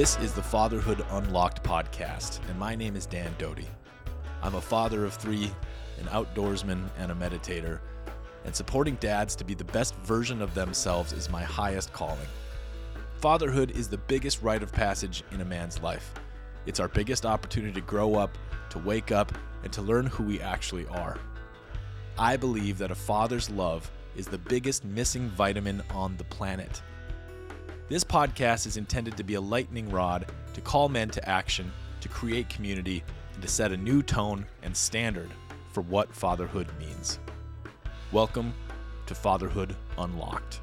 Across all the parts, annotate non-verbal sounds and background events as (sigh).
This is the Fatherhood Unlocked podcast, and my name is Dan Doty. I'm a father of three, an outdoorsman, and a meditator, and supporting dads to be the best version of themselves is my highest calling. Fatherhood is the biggest rite of passage in a man's life. It's our biggest opportunity to grow up, to wake up, and to learn who we actually are. I believe that a father's love is the biggest missing vitamin on the planet. This podcast is intended to be a lightning rod to call men to action, to create community, and to set a new tone and standard for what fatherhood means. Welcome to Fatherhood Unlocked.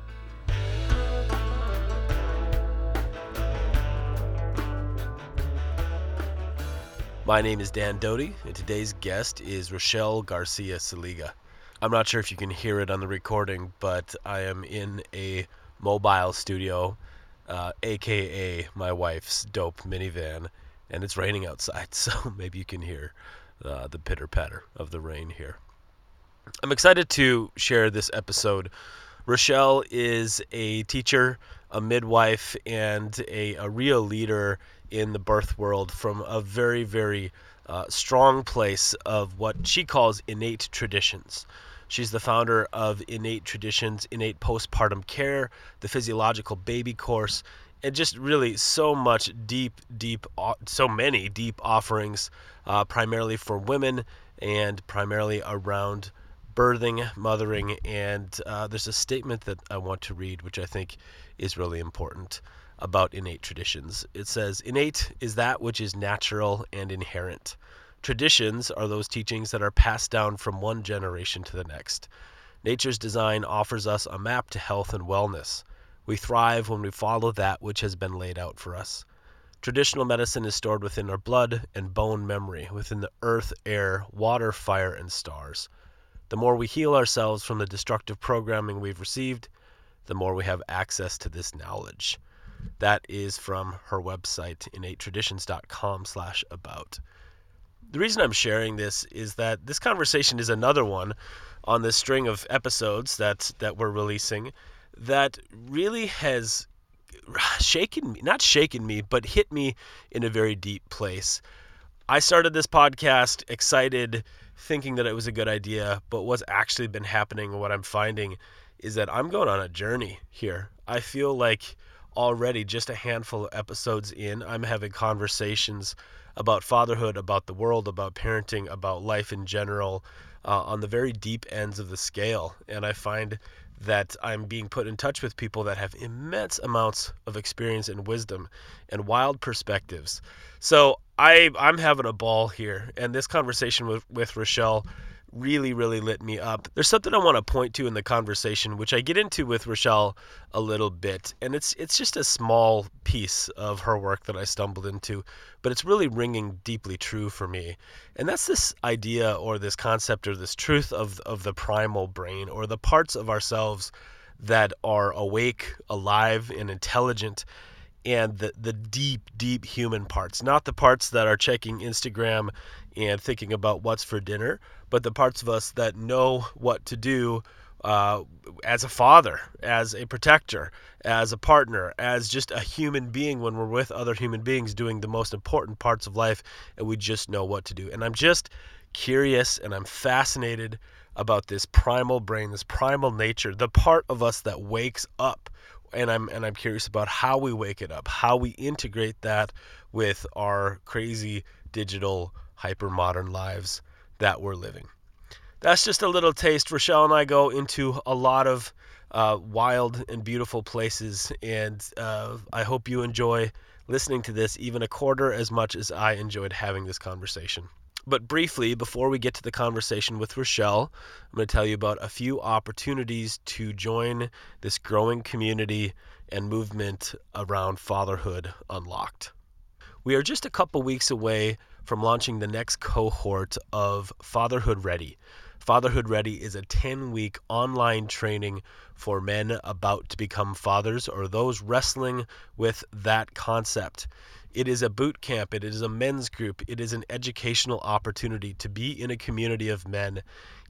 My name is Dan Doty, and today's guest is Rachelle Garcia Seliga. I'm not sure if you can hear it on the recording, but I am in a mobile studio, uh, aka my wife's dope minivan, and it's raining outside, (laughs) so maybe you can hear uh, the pitter patter of the rain here. I'm excited to share this episode. Rachelle is a teacher, a midwife, and a, a real leader in the birth world from a very, very uh, strong place of what she calls innate traditions. She's the founder of Innate Traditions, Innate Postpartum Care, the Physiological Baby Course, and just really so much deep, deep, so many deep offerings, uh, primarily for women and primarily around birthing, mothering, and uh, there's a statement that I want to read, which I think is really important about innate traditions. It says, Innate is that which is natural and inherent. Traditions are those teachings that are passed down from one generation to the next. Nature's design offers us a map to health and wellness. We thrive when we follow that which has been laid out for us. Traditional medicine is stored within our blood and bone memory, within the earth, air, water, fire, and stars. The more we heal ourselves from the destructive programming we've received, the more we have access to this knowledge. That is from her website, innatetraditions.com slash about. The reason I'm sharing this is that this conversation is another one on this string of episodes that, that we're releasing that really has shaken me, not shaken me, but hit me in a very deep place. I started this podcast excited, thinking that it was a good idea, but what's actually been happening, what I'm finding, is that I'm going on a journey here. I feel like already just a handful of episodes in, I'm having conversations about fatherhood, about the world, about parenting, about life in general, uh, on the very deep ends of the scale. And I find that I'm being put in touch with people that have immense amounts of experience and wisdom and wild perspectives. So I I'm having a ball here, and this conversation with with Rachelle really, really lit me up. There's something I want to point to in the conversation, which I get into with Rachelle a little bit, and it's it's just a small piece of her work that I stumbled into, but it's really ringing deeply true for me. And that's this idea or this concept or this truth of of the primal brain or the parts of ourselves that are awake, alive, and intelligent and the, the deep, deep human parts, not the parts that are checking Instagram and thinking about what's for dinner, but the parts of us that know what to do uh, as a father, as a protector, as a partner, as just a human being when we're with other human beings doing the most important parts of life, and we just know what to do. And I'm just curious and I'm fascinated about this primal brain, this primal nature, the part of us that wakes up and I'm and I'm curious about how we wake it up, how we integrate that with our crazy digital hyper modern lives that we're living. That's just a little taste. Rachelle and I go into a lot of uh, wild and beautiful places, and uh, I hope you enjoy listening to this even a quarter as much as I enjoyed having this conversation. But briefly, before we get to the conversation with Rachelle, I'm going to tell you about a few opportunities to join this growing community and movement around Fatherhood Unlocked. We are just a couple weeks away from launching the next cohort of Fatherhood Ready. Fatherhood Ready is a 10 week online training for men about to become fathers or those wrestling with that concept. It is a boot camp, it is a men's group, it is an educational opportunity to be in a community of men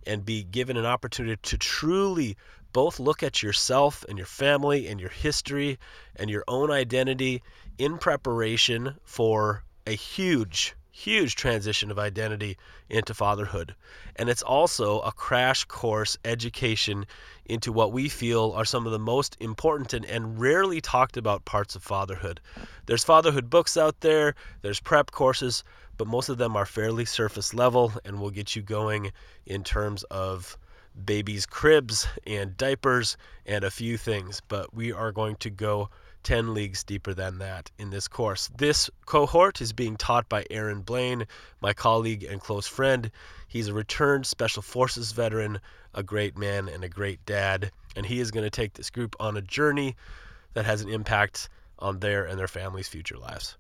and be given an opportunity to truly both look at yourself and your family and your history and your own identity in preparation for a huge, huge transition of identity into fatherhood. And it's also a crash course education into what we feel are some of the most important and, and rarely talked about parts of fatherhood. There's fatherhood books out there, there's prep courses, but most of them are fairly surface level and will get you going in terms of babies' cribs and diapers and a few things. But we are going to go 10 leagues deeper than that in this course. This cohort is being taught by Aaron Blaine, my colleague and close friend. He's a returned Special Forces veteran, a great man, and a great dad. And he is going to take this group on a journey that has an impact on their and their families' future lives.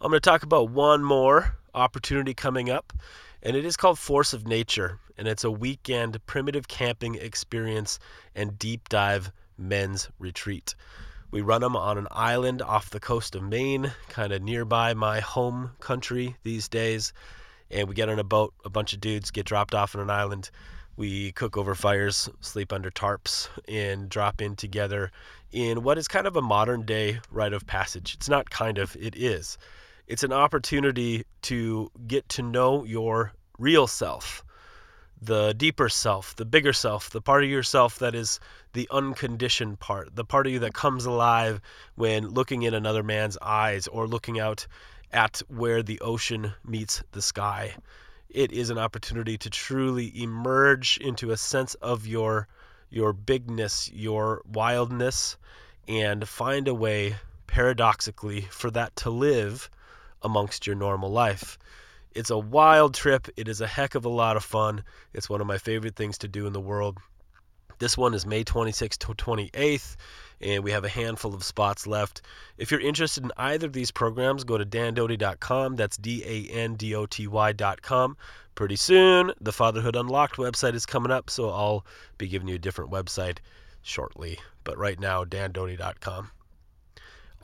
I'm going to talk about one more opportunity coming up, and it is called Force of Nature. And it's a weekend primitive camping experience and deep dive men's retreat. We run them on an island off the coast of Maine, kind of nearby my home country these days. And we get on a boat, a bunch of dudes get dropped off on an island. We cook over fires, sleep under tarps, and drop in together in what is kind of a modern day rite of passage. It's not kind of, it is. It's an opportunity to get to know your real self the deeper self, the bigger self, the part of yourself that is the unconditioned part, the part of you that comes alive when looking in another man's eyes or looking out at where the ocean meets the sky. It is an opportunity to truly emerge into a sense of your your bigness, your wildness and find a way paradoxically for that to live amongst your normal life. It's a wild trip. It is a heck of a lot of fun. It's one of my favorite things to do in the world. This one is May 26th to 28th, and we have a handful of spots left. If you're interested in either of these programs, go to dandoty.com. That's D A N D O T Y.com. Pretty soon, the Fatherhood Unlocked website is coming up, so I'll be giving you a different website shortly. But right now, dandoty.com.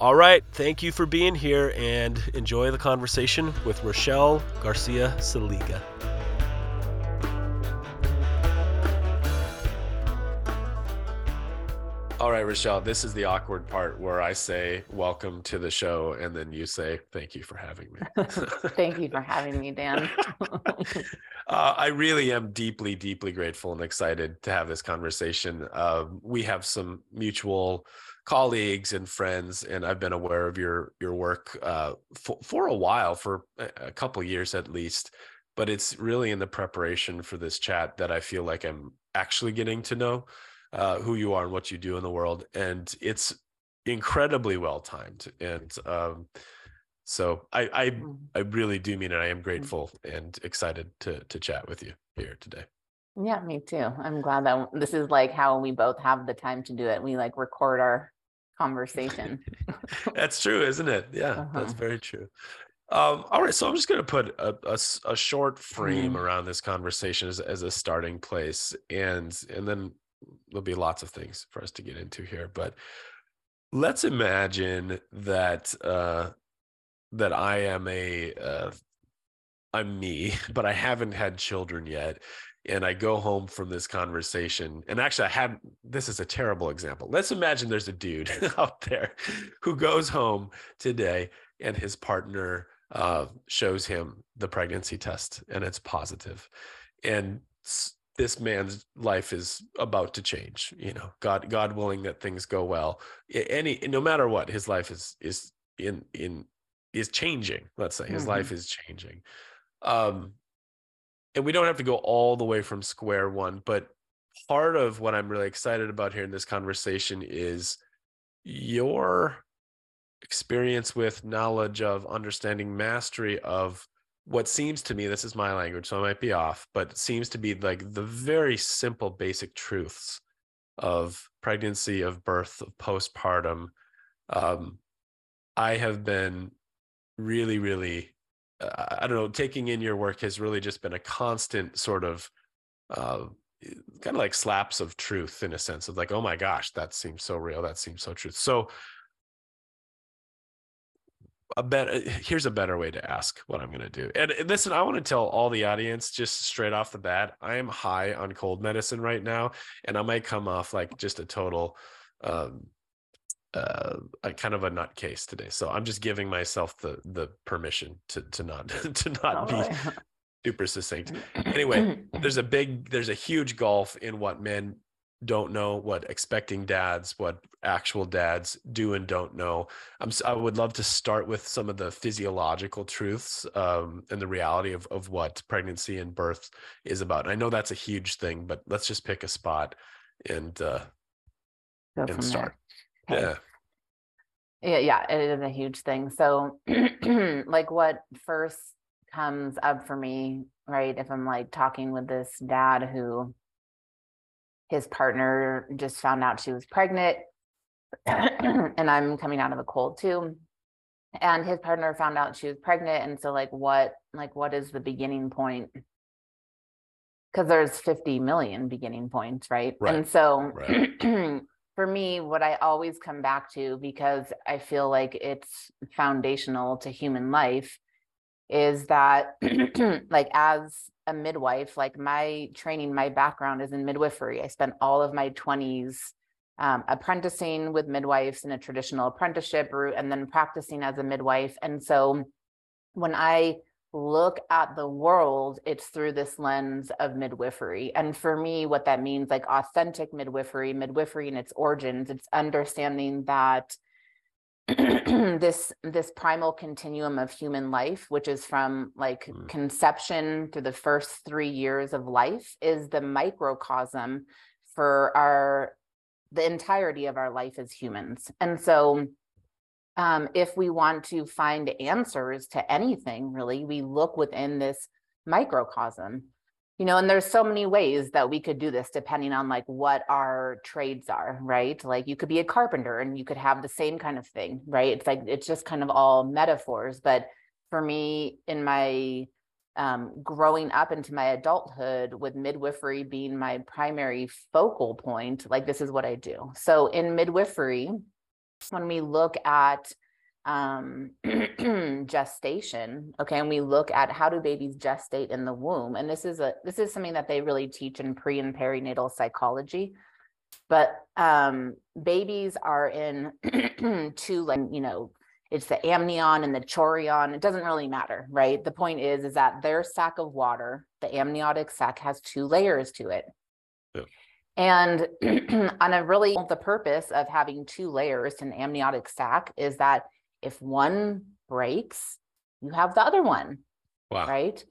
All right. Thank you for being here and enjoy the conversation with Rachelle Garcia Seliga. All right, Rachelle, this is the awkward part where I say, Welcome to the show. And then you say, Thank you for having me. (laughs) Thank you for having me, Dan. (laughs) uh, I really am deeply, deeply grateful and excited to have this conversation. Uh, we have some mutual colleagues and friends, and I've been aware of your your work uh, for for a while, for a couple years at least. But it's really in the preparation for this chat that I feel like I'm actually getting to know uh, who you are and what you do in the world, and it's incredibly well timed. And um, so I I, mm. I really do mean it. I am mm. grateful and excited to to chat with you here today. Yeah, me too. I'm glad that this is like how we both have the time to do it. We like record our conversation. (laughs) that's true, isn't it? Yeah, uh-huh. that's very true. Um, all right, so I'm just going to put a, a, a, short frame mm. around this conversation as, as a starting place, and and then there'll be lots of things for us to get into here. But let's imagine that uh, that I am a uh, I'm me, (laughs) but I haven't had children yet, and I go home from this conversation, and actually, I have this is a terrible example. Let's imagine there's a dude (laughs) out there who goes home today, and his partner uh, shows him the pregnancy test, and it's positive. positive, and this man's life is about to change. You know, God, God willing that things go well. Any, no matter what, his life is is in in is changing. Let's say his mm-hmm. life is changing. Um, and we don't have to go all the way from square one, but part of what I'm really excited about here in this conversation is your experience with knowledge of understanding mastery of what seems to me this is my language so i might be off but seems to be like the very simple basic truths of pregnancy of birth of postpartum. Um, i have been really really uh, I don't know, taking in your work has really just been a constant sort of uh, kind of like slaps of truth in a sense of like, oh my gosh, that seems so real. That seems so true. So a better here's a better way to ask what I'm gonna do. And and listen, I want to tell all the audience just straight off the bat, I am high on cold medicine right now, and I might come off like just a total um uh a kind of a nutcase today. So I'm just giving myself the the permission to to not (laughs) to not be Totally. (laughs) super succinct. Anyway, (clears throat) there's a big there's a huge gulf in what men don't know what expecting dads what actual dads do and don't know i'm i would love to start with some of the physiological truths um, and the reality of, of what pregnancy and birth is about i know that's a huge thing but let's just pick a spot and uh and start there. Yeah Yeah, yeah, it is a huge thing. So, (clears throat) like, what first comes up for me, right? If I'm like talking with this dad who his partner just found out she was pregnant, (clears throat) and I'm coming out of a cold too. And his partner found out she was pregnant. And so, like, what, like, what is the beginning point? Because there's 50 million beginning points, right? Right, And so, right. (clears throat) for me, what I always come back to, because I feel like it's foundational to human life, is that, (clears throat) like, as a midwife, like, my training, my background is in midwifery. I spent all of my 20s um, apprenticing with midwives in a traditional apprenticeship route and then practicing as a midwife. And so when I look at the world, it's through this lens of midwifery. And for me, what that means, like authentic midwifery, midwifery in its origins, it's understanding that (clears throat) this this primal continuum of human life which is from like Mm. conception through the first 3 years of life is the microcosm for our the entirety of our life as humans. And so um, if we want to find answers to anything, really, we look within this microcosm. You know, and there's so many ways that we could do this depending on like what our trades are, right? Like you could be a carpenter and you could have the same kind of thing, right? It's like it's just kind of all metaphors. But for me, in my um, growing up into my adulthood with midwifery being my primary focal point, like this is what I do. So in midwifery, when we look at um, (clears throat) gestation, okay, and we look at how do babies gestate in the womb, and this is a this is something that they really teach in pre and perinatal psychology. But um, babies are in (clears throat) two, like you know, it's the amnion and the chorion. It doesn't really matter, right? The point is, is that their sac of water, the amniotic sac, has two layers to it. Yeah. And (clears throat) on a really, the purpose of having two layers an amniotic sac is that if one breaks, you have the other one, wow right?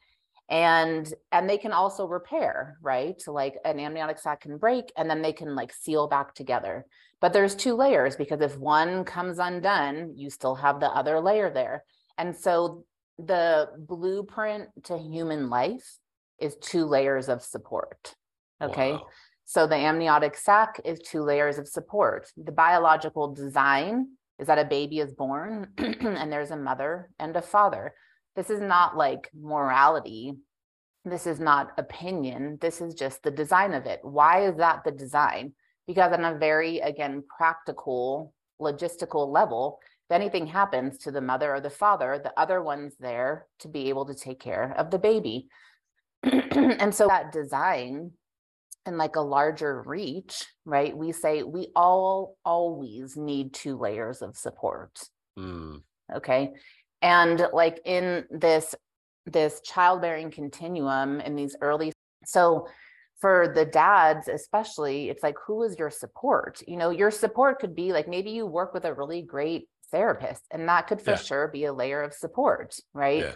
And and they can also repair, right? So like an amniotic sac can break and then they can like seal back together. But there's two layers because if one comes undone, you still have the other layer there. And so the blueprint to human life is two layers of support. Okay. Wow. So the amniotic sac is two layers of support. The biological design is that a baby is born (clears throat) and there's a mother and a father. This is not like morality. This is not opinion. This is just the design of it. Why is that the design? Because on a very, again, practical, logistical level, if anything happens to the mother or the father, the other one's there to be able to take care of the baby. (clears throat) and so that design and like a larger reach, right? We say we all always need two layers of support. Mm, Okay. And like in this this childbearing continuum in these early so for the dads especially it's like who is your support you know your support could be like maybe you work with a really great therapist and that could for Yeah. sure be a layer of support right yeah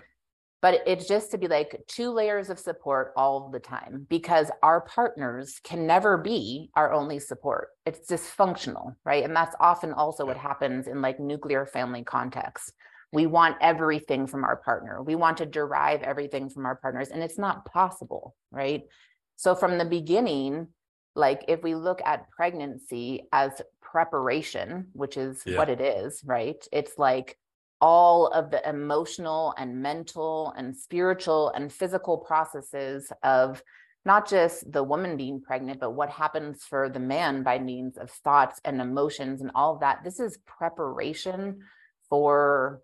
but it's just to be like two layers of support all the time because our partners can never be our only support. It's dysfunctional right? And that's often also what happens in like nuclear family contexts we want everything from our partner. We want to derive everything from our partners and it's not possible right? So from the beginning like if we look at pregnancy as preparation which is Yeah. what it is right? It's like all of the emotional and mental and spiritual and physical processes of not just the woman being pregnant, but what happens for the man by means of thoughts and emotions and all of that. This is preparation for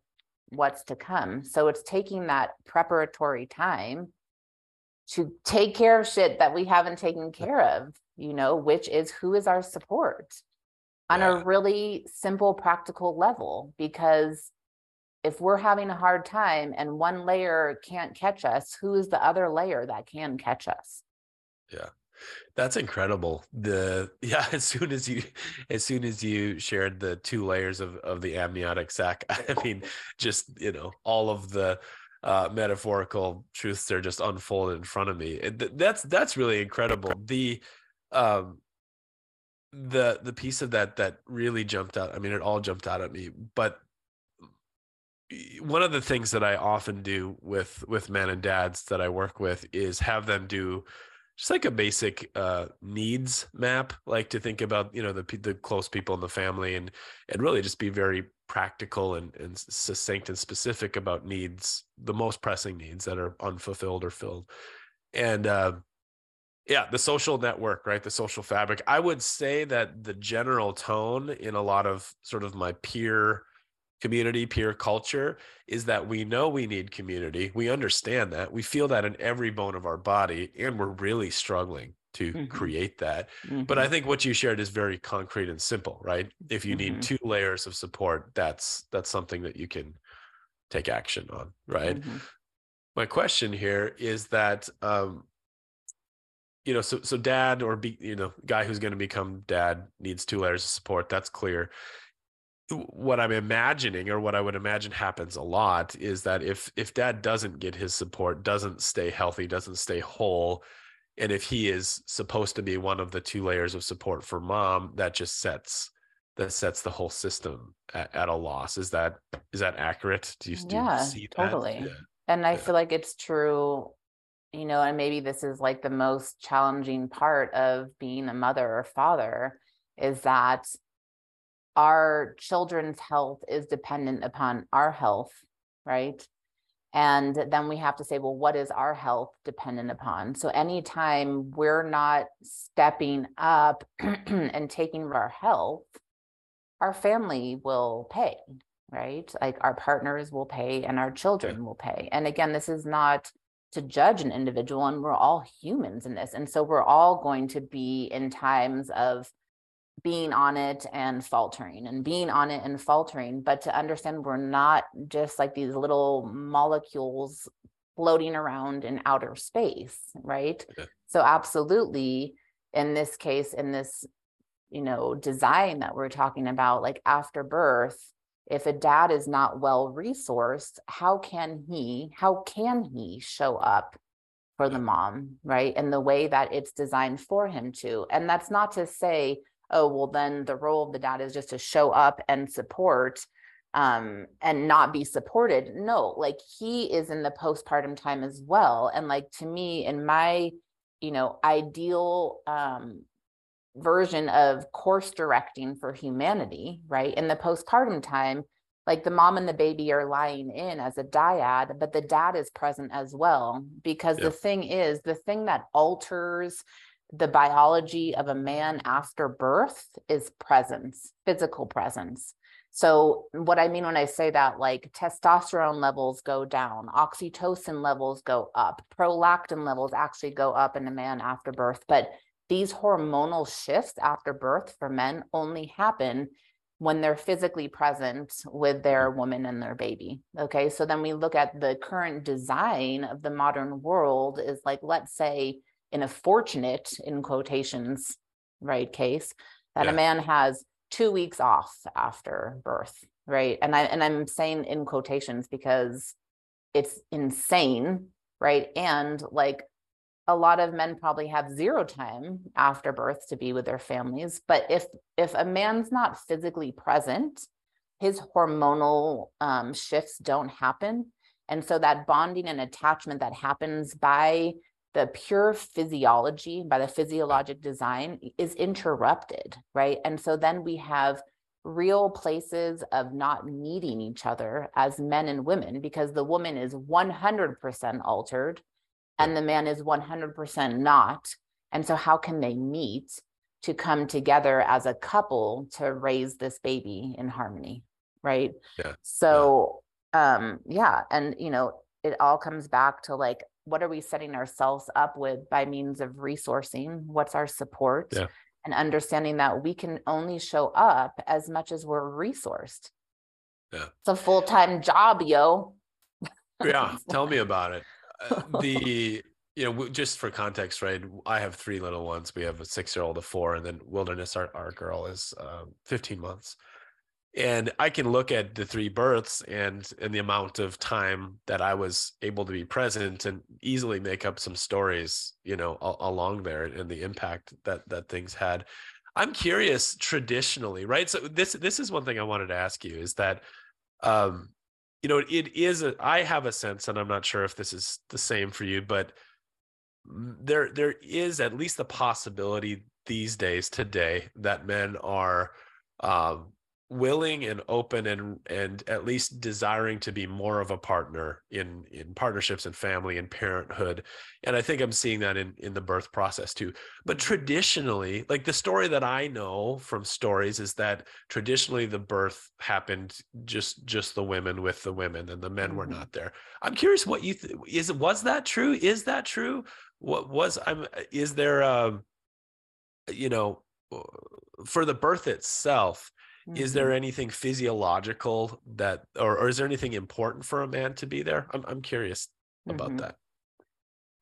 what's to come. So it's taking that preparatory time to take care of shit that we haven't taken care of, you know, which is who is our support on Yeah. a really simple, practical level. Because if we're having a hard time and one layer can't catch us, who is the other layer that can catch us? Yeah. That's incredible. The (laughs) yeah, as soon as you as soon as you shared the two layers of of the amniotic sac, (laughs) I mean, just you know, all of the uh metaphorical truths are just unfolded in front of me. That's that's really incredible. The um the the piece of that that really jumped out. I mean, it all jumped out at me, but one of the things that I often do with with men and dads that I work with is have them do just like a basic uh, needs map, like to think about you know the the close people in the family and and really just be very practical and, and succinct and specific about needs, the most pressing needs that are unfulfilled or filled, and uh, yeah, the social network, right? The social fabric. I would say that the general tone in a lot of sort of my peer community, peer culture is that we know we need community. We understand that. We feel that in every bone of our body, and we're really struggling to Mhm. create that. But I Mhm. think what you shared is very concrete and simple, right? If you Mhm. need two layers of support, that's that's something that you can take action on, right? Mhm. my question here is that um you know so so dad or be you know guy who's going to become dad needs two layers of support that's clear what i'm imagining or what i would imagine happens a lot is that if if dad doesn't get his support doesn't stay healthy doesn't stay whole and if he is supposed to be one of the two layers of support for mom that just sets that sets the whole system at, at a loss is that is that accurate do you, do you Yeah, see that totally. Yeah. And I Yeah. feel like it's true, you know, and maybe this is like the most challenging part of being a mother or father is that our children's health is dependent upon our health, right? And then we have to say, well, what is our health dependent upon? So anytime we're not stepping up (clears throat) and taking our health, our family will pay, right? Like our partners will pay and our children will pay. And again, this is not to judge an individual, and we're all humans in this. And so we're all going to be in times of being on it and faltering and being on it and faltering, but to understand we're not just like these little molecules floating around in outer space, right? Yeah. So, absolutely, in this case, in this you know design that we're talking about like after birth if a dad is not well resourced how can he how can he show up for the mom right in the way that it's designed for him to and that's not to say oh well then the role of the dad is just to show up and support um and not be supported no like he is in the postpartum time as well and like to me in my you know ideal um version of course directing for humanity, right? In the postpartum time, like the mom and the baby are lying in as a dyad, but the dad is present as well. Because Yeah. the thing is, the thing that alters the biology of a man after birth is presence, physical presence. So, what I mean when I say that, like testosterone levels go down, oxytocin levels go up, prolactin levels actually go up in a man after birth. But these hormonal shifts after birth for men only happen when they're physically present with their woman and their baby. Okay. So then we look at the current design of the modern world is like, let's say, in a fortunate, in quotations, right, case, that Yeah. a man has two weeks off after birth. Right. And I and I'm saying in quotations because it's insane, right? And like a lot of men probably have zero time after birth to be with their families but if if a man's not physically present his hormonal um, shifts don't happen and so that bonding and attachment that happens by the pure physiology by the physiologic design is interrupted right and so then we have real places of not needing each other as men and women because the woman is 100% altered and the man is 100% not. And so, how can they meet to come together as a couple to raise this baby in harmony? Right. Yeah, So, um yeah and you know it all comes back to like what are we setting ourselves up with by means of resourcing? What's our support? Yeah. and understanding that we can only show up as much as we're resourced. Yeah. it's a full-time job yo. Yeah tell me about it. Uh, (laughs) the you know just for context right i have three little ones. We have a six year old a four and then wilderness our, our girl is um, 15 months and i can look at the three births and and the amount of time that i was able to be present and easily make up some stories you know a- along there and the impact that that things had. I'm curious traditionally right? So this this is one thing i wanted to ask you is that um you know it is a i have a sense and i'm not sure if this is the same for you but there there is at least the possibility these days today that men are um willing and open and and at least desiring to be more of a partner in in partnerships and family and parenthood. And i think i'm seeing that in in the birth process too. But traditionally like the story that i know from stories is that traditionally the birth happened just just the women with the women and the men were Mhm. not there. I'm curious what you th- is was that true? Is that true? What was i'm is there um you know for the birth itself is Mhm. there anything physiological that or, or is there anything important for a man to be there i'm, I'm curious about Mhm. that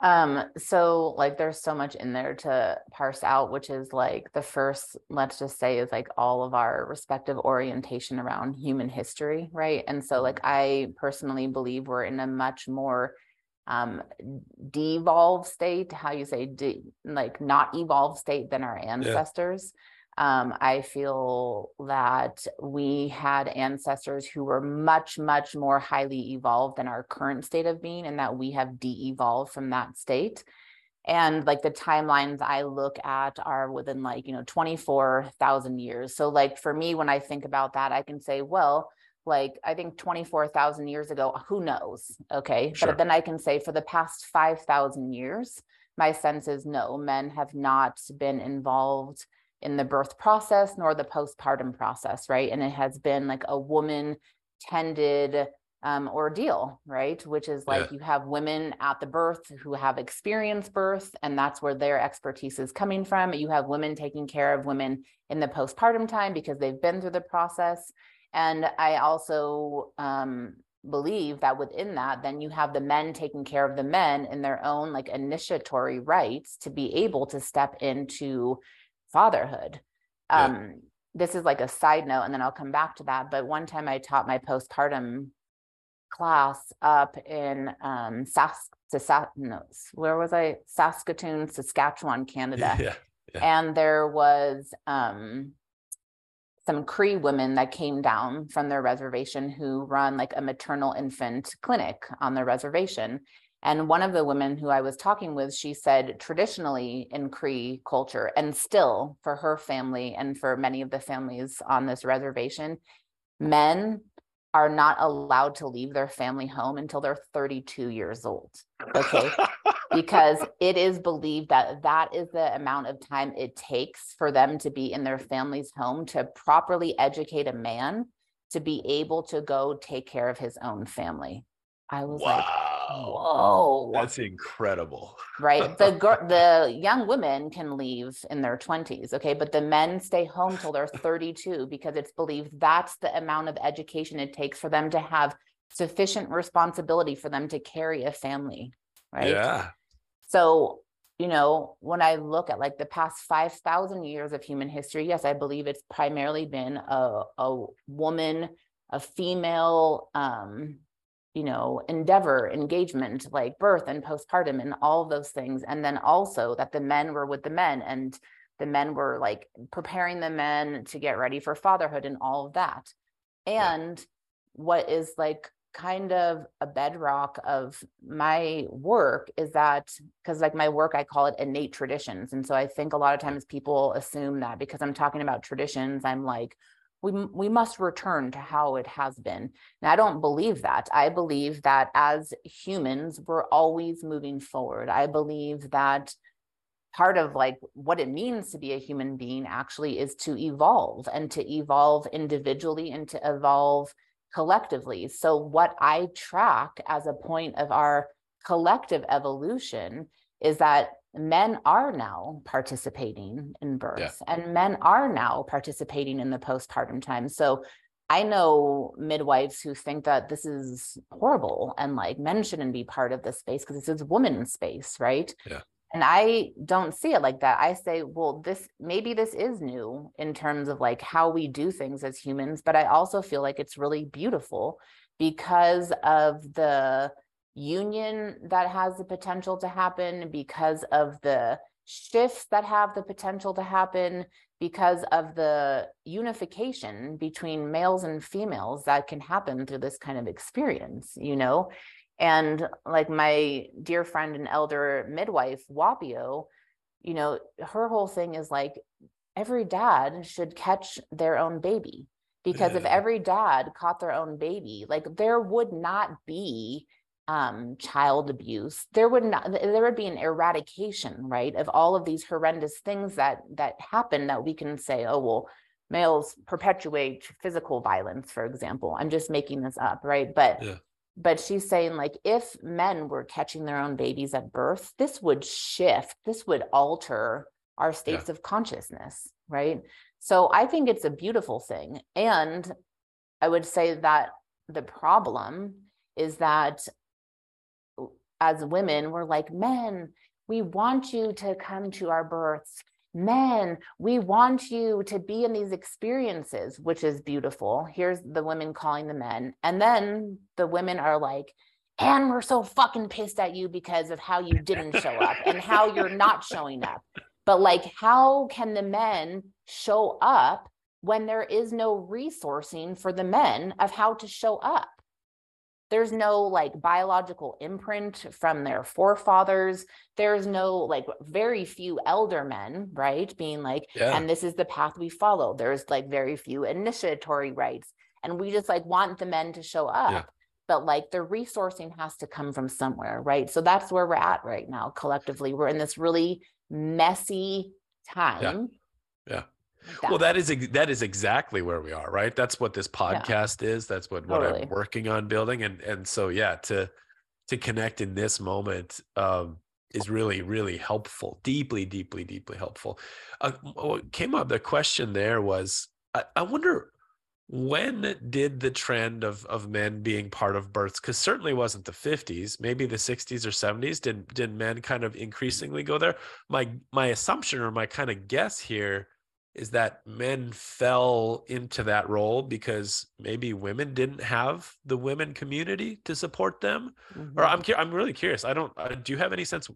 Um, so like there's so much in there to parse out, which is like the first, let's just say, is like all of our respective orientation around human history, right? And so like I personally believe we're in a much more um devolved state, how you say de like not evolved state than our ancestors. Um, I feel that we had ancestors who were much, much more highly evolved than our current state of being, and that we have de-evolved from that state. And like the timelines I look at are within like, you know, 24,000 years. So, like, for me, when I think about that, I can say, well, like, I think 24,000 years ago, who knows? Okay. Sure. But then I can say for the past 5,000 years, my sense is no, men have not been involved in the birth process nor the postpartum process, right? And it has been like a woman tended um, ordeal, right? Which is like Yeah. you have women at the birth who have experienced birth, and that's where their expertise is coming from. You have women taking care of women in the postpartum time because they've been through the process. And I also um, believe that within that, then you have the men taking care of the men in their own like initiatory rites to be able to step into fatherhood. Yeah. Um, this is like a side note, and then I'll come back to that. But one time I taught my postpartum class up in um Sask no, where was I? Saskatoon, Saskatchewan, Canada. (laughs) yeah And there was um some Cree women that came down from their reservation who run like a maternal infant clinic on their reservation. And one of the women who I was talking with, she said traditionally in Cree culture, and still for her family and for many of the families on this reservation, men are not allowed to leave their family home until they're 32 years old. Okay because (laughs) it is believed that that is the amount of time it takes for them to be in their family's home to properly educate a man to be able to go take care of his own family. I was like, wow whoa, that's incredible right? The gir- the young women can leave in their 20s, okay, but the men stay home till they're 32 because it's believed that's the amount of education it takes for them to have sufficient responsibility for them to carry a family, right? yeah So, you know, when I look at like the past 5,000 years of human history, yes, I believe it's primarily been a, a woman, a female, um, you know, endeavor, engagement, like birth and postpartum and all of those things. And then also that the men were with the men and the men were like preparing the men to get ready for fatherhood and all of that. Yeah. And what is like kind of a bedrock of my work is that because like my work i call it innate traditions and so i think a lot of times people assume that because i'm talking about traditions i'm like we, we must return to how it has been. And i don't believe that. I believe that as humans we're always moving forward. I believe that part of like what it means to be a human being actually is to evolve and to evolve individually and to evolve collectively. So, what I track as a point of our collective evolution is that men are now participating in birth yeah. and men are now participating in the postpartum time. So, I know midwives who think that this is horrible and like men shouldn't be part of this space because this is woman's space, right? Yeah. And I don't see it like that. I say, well, this maybe this is new in terms of like how we do things as humans, but I also feel like it's really beautiful because of the union that has the potential to happen, because of the shifts that have the potential to happen, because of the unification between males and females that can happen through this kind of experience, you know? And like my dear friend and elder midwife, Whapio, you know, her whole thing is like every dad should catch their own baby because yeah. if every dad caught their own baby, like there would not be um, child abuse there would not there would be an eradication right of all of these horrendous things that that happen that we can say oh well males perpetuate physical violence for example i'm just making this up right but yeah. but she's saying like if men were catching their own babies at birth this would shift this would alter our states yeah. of consciousness right so i think it's a beautiful thing and i would say that the problem is that as women, we're like, men, we want you to come to our births. Men, we want you to be in these experiences, which is beautiful. Here's the women calling the men. And then the women are like, and we're so fucking pissed at you because of how you didn't show up and how you're not showing up. But like, how can the men show up when there is no resourcing for the men of how to show up? There's no like biological imprint from their forefathers. There's no like very few elder men right being like yeah. and this is the path we follow. There's like very few initiatory rites and we just like want the men to show up yeah. but like the resourcing has to come from somewhere right? So that's where we're at right now collectively. We're in this really messy time. Yeah, yeah well that is that is exactly where we are right? That's what this podcast yeah. is. That's what what i'm working on building. And and so yeah to to connect in this moment um is really really helpful deeply deeply deeply helpful. Uh, what came up the question there was I, I wonder when did the trend of of men being part of births because certainly wasn't the 50s maybe the 60s or 70s did did men kind of increasingly go there? My my assumption or my kind of guess here is that men fell into that role because maybe women didn't have the women community to support them? Mm-hmm. or i'm i'm really curious i don't uh, do you have any sense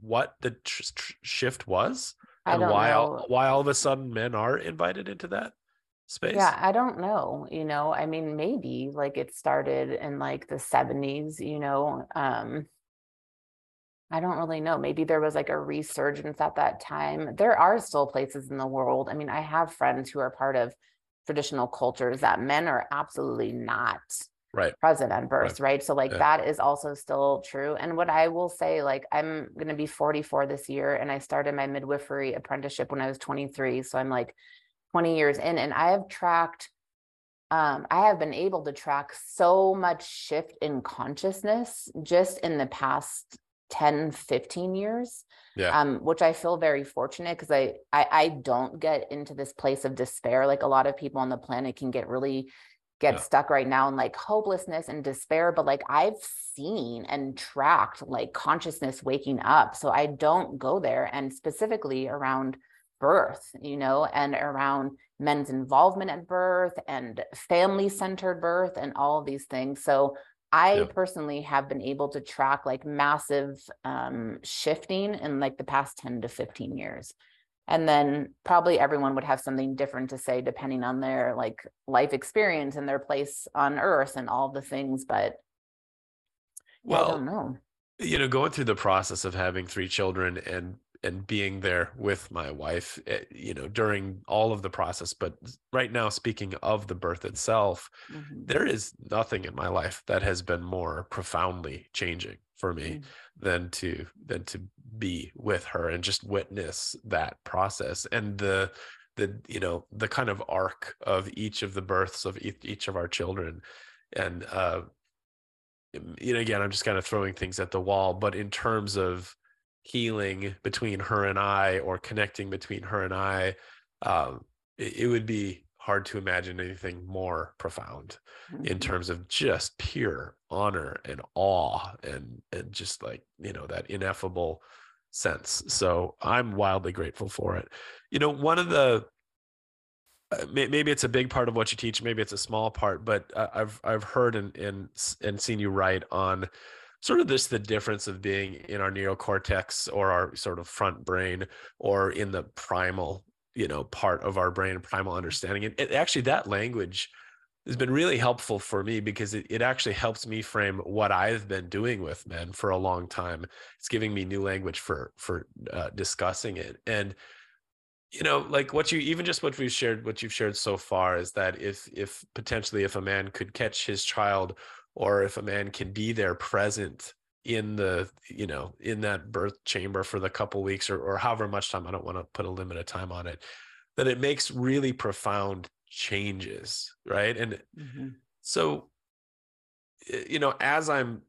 what the tr- tr- shift was and why all, why all of a sudden men are invited into that space? Yeah i don't know you know i mean maybe like it started in like the 70s you know um I don't really know. Maybe there was like a resurgence at that time. There are still places in the world. I mean, I have friends who are part of traditional cultures that men are absolutely not right present at birth, right? right? So like yeah. that is also still true. And what I will say, like I'm gonna be 44 this year, and I started my midwifery apprenticeship when I was 23. So I'm like 20 years in, and I have tracked um, I have been able to track so much shift in consciousness just in the past 10 15 years yeah. um, which i feel very fortunate because I, I i don't get into this place of despair like a lot of people on the planet can get really get yeah. stuck right now in like hopelessness and despair but like i've seen and tracked like consciousness waking up so i don't go there and specifically around birth you know and around men's involvement at birth and family centered birth and all of these things so I yeah. personally have been able to track like massive um, shifting in like the past 10 to 15 years. And then probably everyone would have something different to say depending on their like life experience and their place on earth and all the things. But well, I don't know. You know, going through the process of having three children and and being there with my wife eh, you know during all of the process but right now speaking of the birth itself mm-hmm. there is nothing in my life that has been more profoundly changing for me mm-hmm. than to than to be with her and just witness that process and the the you know the kind of arc of each of the births of each, each of our children and uh, you know, again, I'm just kind of throwing things at the wall, but in terms of healing between her and I or connecting between her and I, um, it, it, would be hard to imagine anything more profound mm-hmm. in terms of just pure honor and awe and and just like you know that ineffable sense. So I'm wildly grateful for it. You know, one of the uh, maybe it's a big part of what you teach maybe it's a small part but i've i've heard and and and seen you write on sort of this the difference of being in our neocortex or our sort of front brain or in the primal you know part of our brain primal understanding and it, actually that language has been really helpful for me because it, it actually helps me frame what i've been doing with men for a long time. It's giving me new language for for uh, discussing it. And you know like what you even just what we've shared what you've shared so far is that if if potentially if a man could catch his child or if a man can be there present in the you know in that birth chamber for the couple weeks or, or however much time i don't want to put a limit of time on it that it makes really profound changes right and mm-hmm. so you know as i'm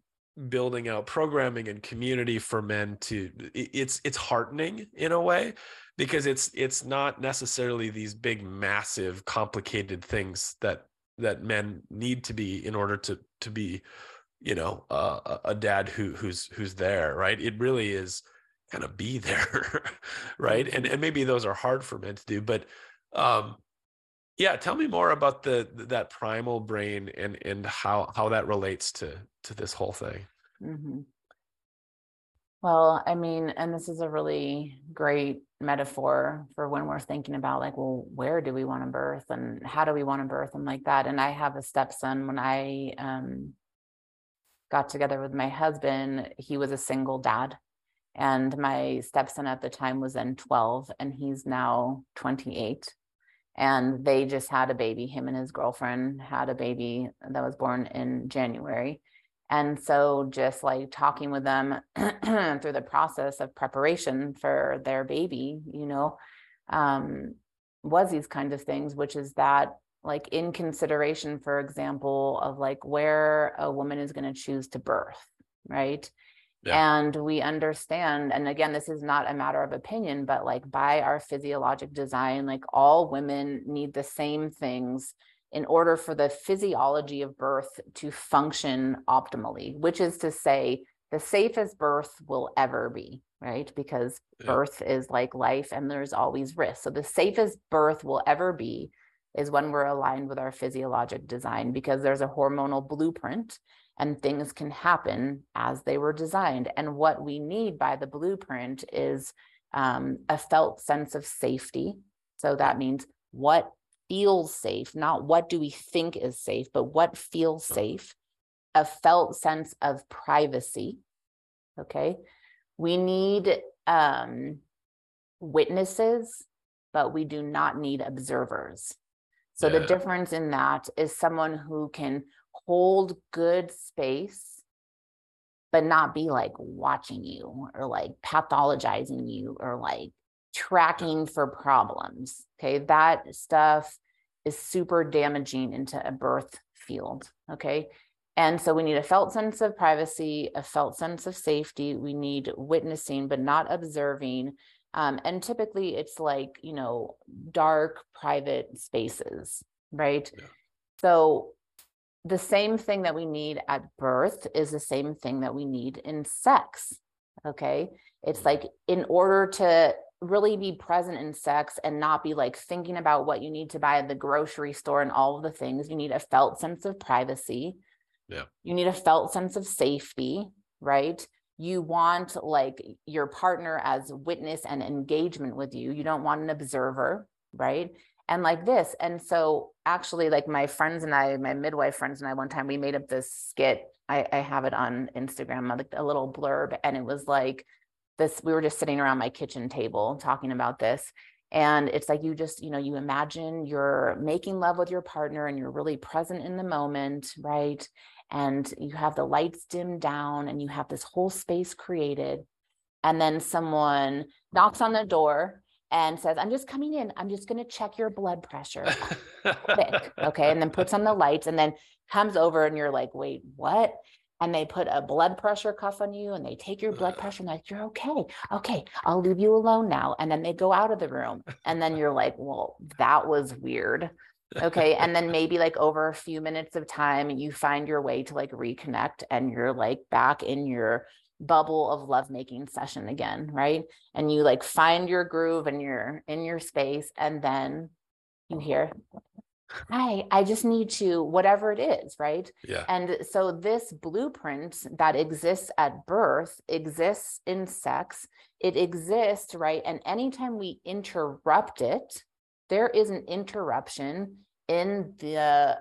building out programming and community for men to it's it's heartening in a way because it's it's not necessarily these big massive complicated things that that men need to be in order to to be you know uh, a dad who who's who's there right? It really is kind of be (laughs) there right? And and maybe those are hard for men to do but um yeah tell me more about the that primal brain and and how how that relates to to this whole thing. Mm-hmm. Well, I mean, and this is a really great metaphor for when we're thinking about like, well, where do we want to birth and how do we want to birth and like that. And I have a stepson. When I um, got together with my husband, he was a single dad. And my stepson at the time was then 12 and he's now 28. And they just had a baby. Him and his girlfriend had a baby that was born in January and so just like talking with them (clears throat) through the process of preparation for their baby, you know, um, was these kinds of things, which is that like in consideration, for example, of like where a woman is going to choose to birth, right? Yeah. And we understand, and again, this is not a matter of opinion, but like by our physiologic design, like all women need the same things in order for the physiology of birth to function optimally, which is to say, the safest birth will ever be, right? Because yeah. birth is like life and there's always risk. So, the safest birth will ever be is when we're aligned with our physiologic design because there's a hormonal blueprint and things can happen as they were designed. And what we need by the blueprint is um, a felt sense of safety. So, that means what feels safe, not what do we think is safe, but what feels safe, a felt sense of privacy. Okay. We need um, witnesses, but we do not need observers. So yeah. the difference in that is someone who can hold good space, but not be like watching you or like pathologizing you or like tracking for problems. Okay. That stuff is super damaging into a birth field. Okay. And so we need a felt sense of privacy, a felt sense of safety. We need witnessing, but not observing. Um, and typically it's like, you know, dark, private spaces, right? Yeah. So the same thing that we need at birth is the same thing that we need in sex. Okay. It's mm-hmm. like in order to really be present in sex and not be like thinking about what you need to buy at the grocery store and all of the things. You need a felt sense of privacy. Yeah. You need a felt sense of safety, right? You want like your partner as witness and engagement with you. You don't want an observer, right? And like this. And so actually, like my friends and I, my midwife friends and I, one time we made up this skit. I, I have it on Instagram, like a little blurb, and it was like this we were just sitting around my kitchen table talking about this and it's like you just you know you imagine you're making love with your partner and you're really present in the moment right and you have the lights dimmed down and you have this whole space created and then someone knocks on the door and says, I'm just coming in. I'm just going to check your blood pressure (laughs) quick. Okay. And then puts on the lights and then comes over and you're like, wait, what? And they put a blood pressure cuff on you and they take your blood pressure and like, you're okay. Okay. I'll leave you alone now. And then they go out of the room. And then you're like, well, that was weird. Okay. And then maybe like over a few minutes of time, you find your way to like reconnect and you're like back in your bubble of lovemaking session again, right? And you like find your groove and you're in your space, and then you hear, Hi, I just need to, whatever it is, right? Yeah. And so this blueprint that exists at birth exists in sex. It exists, right? And anytime we interrupt it, there is an interruption in the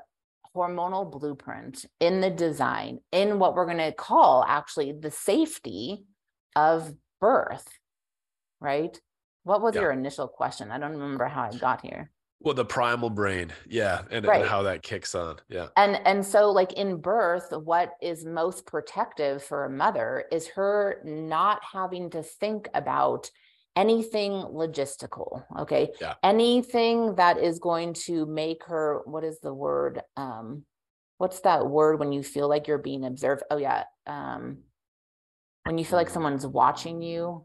hormonal blueprint, in the design, in what we're going to call actually the safety of birth, right? What was Yeah. your initial question? I don't remember how I got here. Well, the primal brain. Yeah. And, Right. and how that kicks on. Yeah. And and so like in birth, what is most protective for a mother is her not having to think about anything logistical, okay? Yeah. Anything that is going to make her what is the word um what's that word when you feel like you're being observed? Oh yeah, um when you feel like someone's watching you.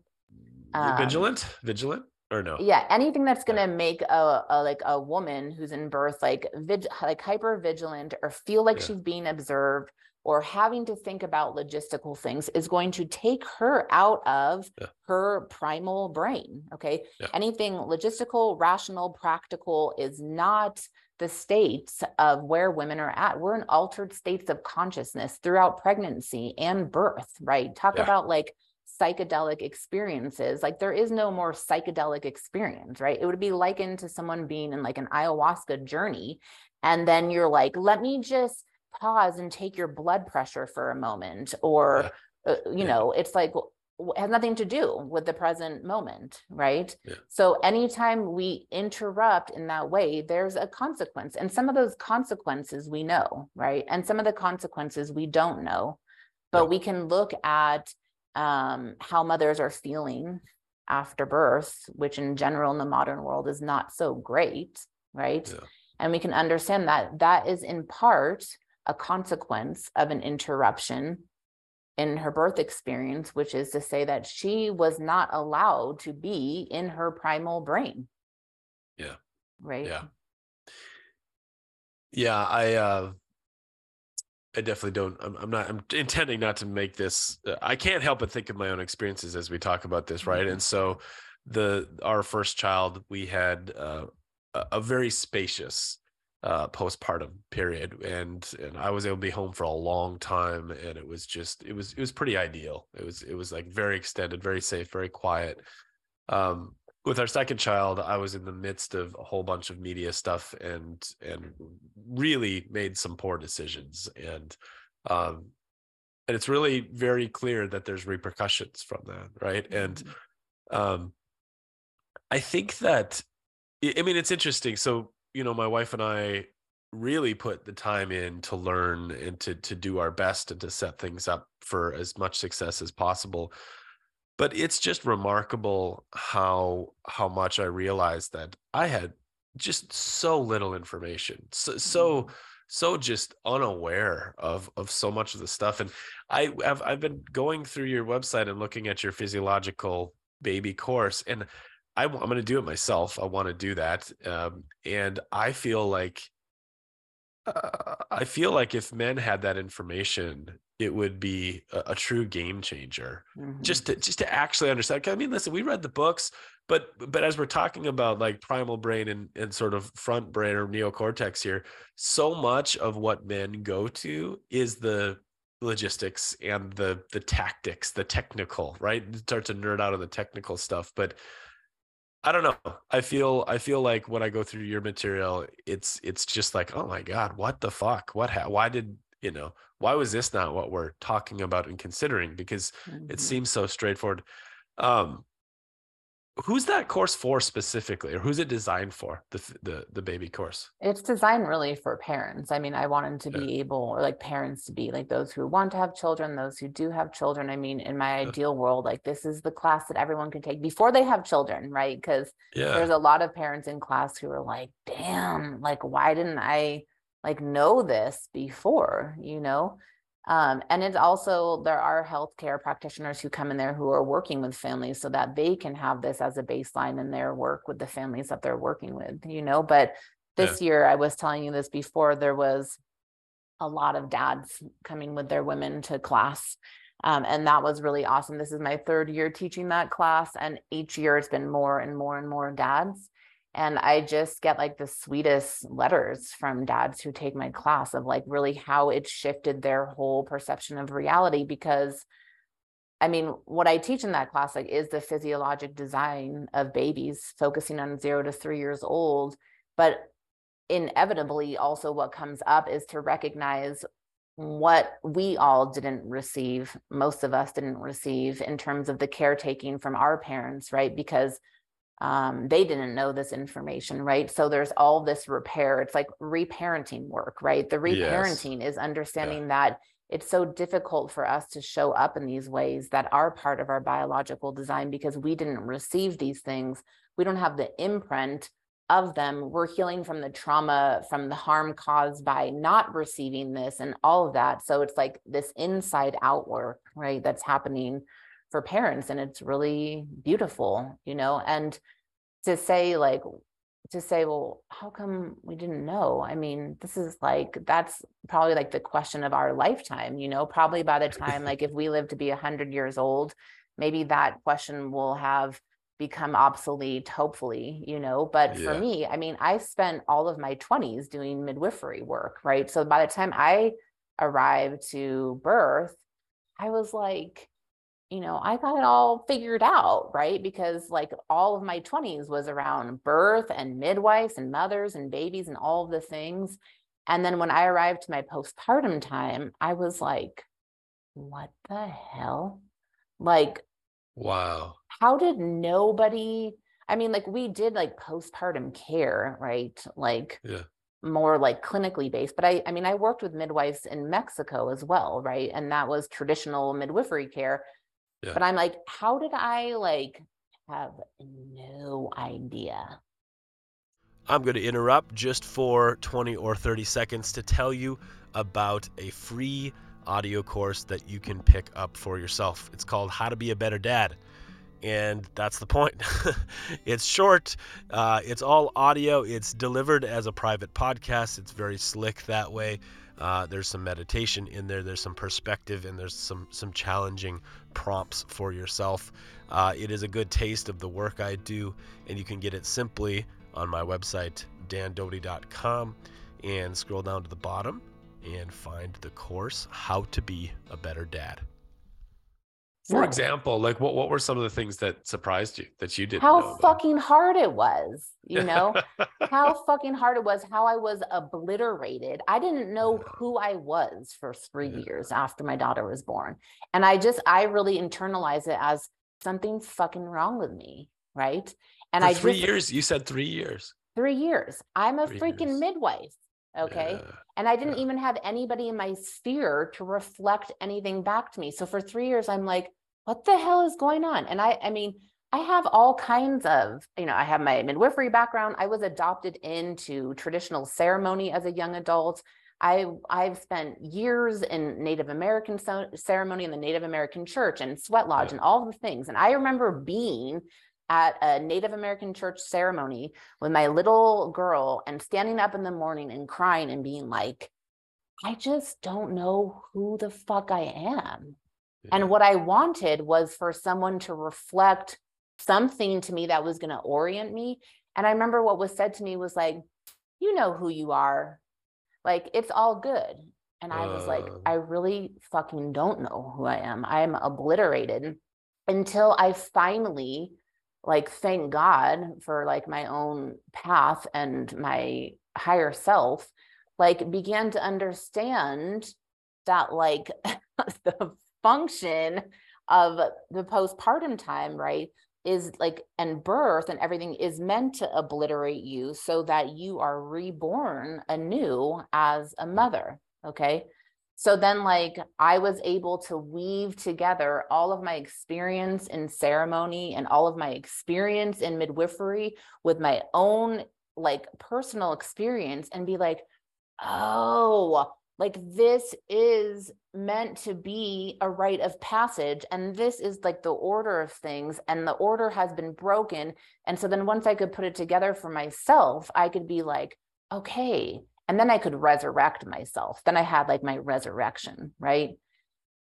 Um, vigilant? Vigilant or no? yeah anything that's going to make a, a like a woman who's in birth like vig- like hyper vigilant or feel like Yeah. she's being observed or having to think about logistical things is going to take her out of Yeah. her primal brain okay Yeah. anything logistical rational practical is not the states of where women are at we're in altered states of consciousness throughout pregnancy and birth right talk Yeah. about like psychedelic experiences like there is no more psychedelic experience right it would be likened to someone being in like an ayahuasca journey and then you're like let me just pause and take your blood pressure for a moment or uh, you Yeah. know it's like has nothing to do with the present moment right Yeah. so anytime we interrupt in that way there's a consequence and some of those consequences we know right and some of the consequences we don't know but Yeah. we can look at um, how mothers are feeling after birth, which in general in the modern world is not so great, right? Yeah. And we can understand that that is in part a consequence of an interruption in her birth experience, which is to say that she was not allowed to be in her primal brain. Yeah. Right. Yeah. Yeah. I, uh, I definitely don't. I'm, I'm not. I'm intending not to make this. Uh, I can't help but think of my own experiences as we talk about this, right? Mhm. And so, the our first child, we had uh, a, a very spacious uh, postpartum period, and and I was able to be home for a long time, and it was just it was it was pretty ideal. It was it was like very extended, very safe, very quiet. Um, with our second child, I was in the midst of a whole bunch of media stuff and and really made some poor decisions and um and it's really very clear that there's repercussions from that, right? And Mhm. um I think that I I mean it's interesting. So, you know, my wife and I really put the time in to learn and to to do our best and to set things up for as much success as possible but it's just remarkable how how much i realized that i had just so little information so so so just unaware of of so much of the stuff and i have i've been going through your website and looking at your physiological baby course and I, am going to do it myself i want to do that um, and i feel like uh, i feel like if men had that information it would be a, a true game changer Mhm. just to just to actually understand. i mean listen we read the books but but as we're talking about like primal brain and, and sort of front brain or neocortex here so much of what men go to is the logistics and the the tactics the technical right start to nerd out on the technical stuff but i don't know. I feel i feel like when i go through your material it's it's just like oh my god what the fuck? What ha- why did you know why was this not what we're talking about and considering? Because Mhm. it seems so straightforward. Um who's that course for specifically or who's it designed for the the the baby course? It's designed really for parents. I mean i wanted to Yeah. be able or like parents to be like those who want to have children those who do have children. I mean in my ideal world like this is the class that everyone can take before they have children right? Because yeah. there's a lot of parents in class who are like damn like why didn't i like know this before? You know um, and it's also there are healthcare practitioners who come in there who are working with families so that they can have this as a baseline in their work with the families that they're working with you know? But this year i was telling you this before there was a lot of dads coming with their women to class um, and that was really awesome. This is my third year teaching that class and each year it's been more and more and more dads and i just get like the sweetest letters from dads who take my class of like really how it shifted their whole perception of reality because i mean what i teach in that class like is the physiologic design of babies focusing on zero to three years old but inevitably also what comes up is to recognize what we all didn't receive most of us didn't receive in terms of the caretaking from our parents right? Because um, they didn't know this information right? So there's all this repair it's like reparenting work right? The Yes. reparenting is understanding that it's so difficult for us to show up in these ways that are part of our biological design because we didn't receive these things. We don't have the imprint of them. We're healing from the trauma from the harm caused by not receiving this and all of that. So it's like this inside out work right that's happening for parents and it's really beautiful you know? And to say like to say well how come we didn't know? I mean this is like that's probably like the question of our lifetime you know? Probably by the time (laughs) like if we live to be 100 years old maybe that question will have become obsolete hopefully you know? But for me i mean i spent all of my 20s doing midwifery work right? So by the time i arrived to birth i was like you know i got it all figured out right? Because like all of my 20s was around birth and midwives and mothers and babies and all of the things. And then when i arrived to my postpartum time i was like what the hell? Like wow. how did nobody i mean like we did like postpartum care right? Like Yeah. more like clinically based but i i mean i worked with midwives in mexico as well right? And that was traditional midwifery care Yeah. but i'm like how did i like have no idea I'm going to interrupt just for 20 or 30 seconds to tell you about a free audio course that you can pick up for yourself. It's called How to Be a Better Dad. And that's the point. (laughs) it's short, uh, it's all audio, it's delivered as a private podcast. It's very slick that way. Uh, there's some meditation in there, there's some perspective, and there's some, some challenging prompts for yourself. Uh, it is a good taste of the work I do, and you can get it simply on my website, dandoty.com, and scroll down to the bottom and find the course, How to Be a Better Dad. For No. example, like what, what were some of the things that surprised you that you didn't know? how fucking hard it was you know (laughs) how fucking hard it was how i was obliterated i didn't know Yeah. who i was for three Yeah. years after my daughter was born and i just i really internalized it as something fucking wrong with me right and For i three just years, you said three years. three years i'm a Three freaking years. midwife okay Yeah. and I didn't Yeah. even have anybody in my sphere to reflect anything back to me. So for three years, I'm like, what the hell is going on? And I, I mean, I have all kinds of, you know, I have my midwifery background. I was adopted into traditional ceremony as a young adult. I, I've spent years in Native American so- ceremony in the Native American church and sweat lodge Yeah. and all the things. And I remember being at a Native American church ceremony with my little girl and standing up in the morning and crying and being like, I just don't know who the fuck I am. Yeah. And what I wanted was for someone to reflect something to me that was going to orient me. And I remember what was said to me was like, you know who you are. Like, it's all good. And I was like, Um. I really fucking don't know who I am. I'm obliterated until I finally, like, thank God for like my own path and my higher self, like, began to understand that, like, (laughs) the function of the postpartum time, right, is like and birth and everything is meant to obliterate you so that you are reborn anew as a mother okay so then like i was able to weave together all of my experience in ceremony and all of my experience in midwifery with my own like personal experience and be like oh like this is meant to be a rite of passage and this is like the order of things and the order has been broken. And so then once i could put it together for myself i could be like okay and then i could resurrect myself. Then i had like my resurrection right?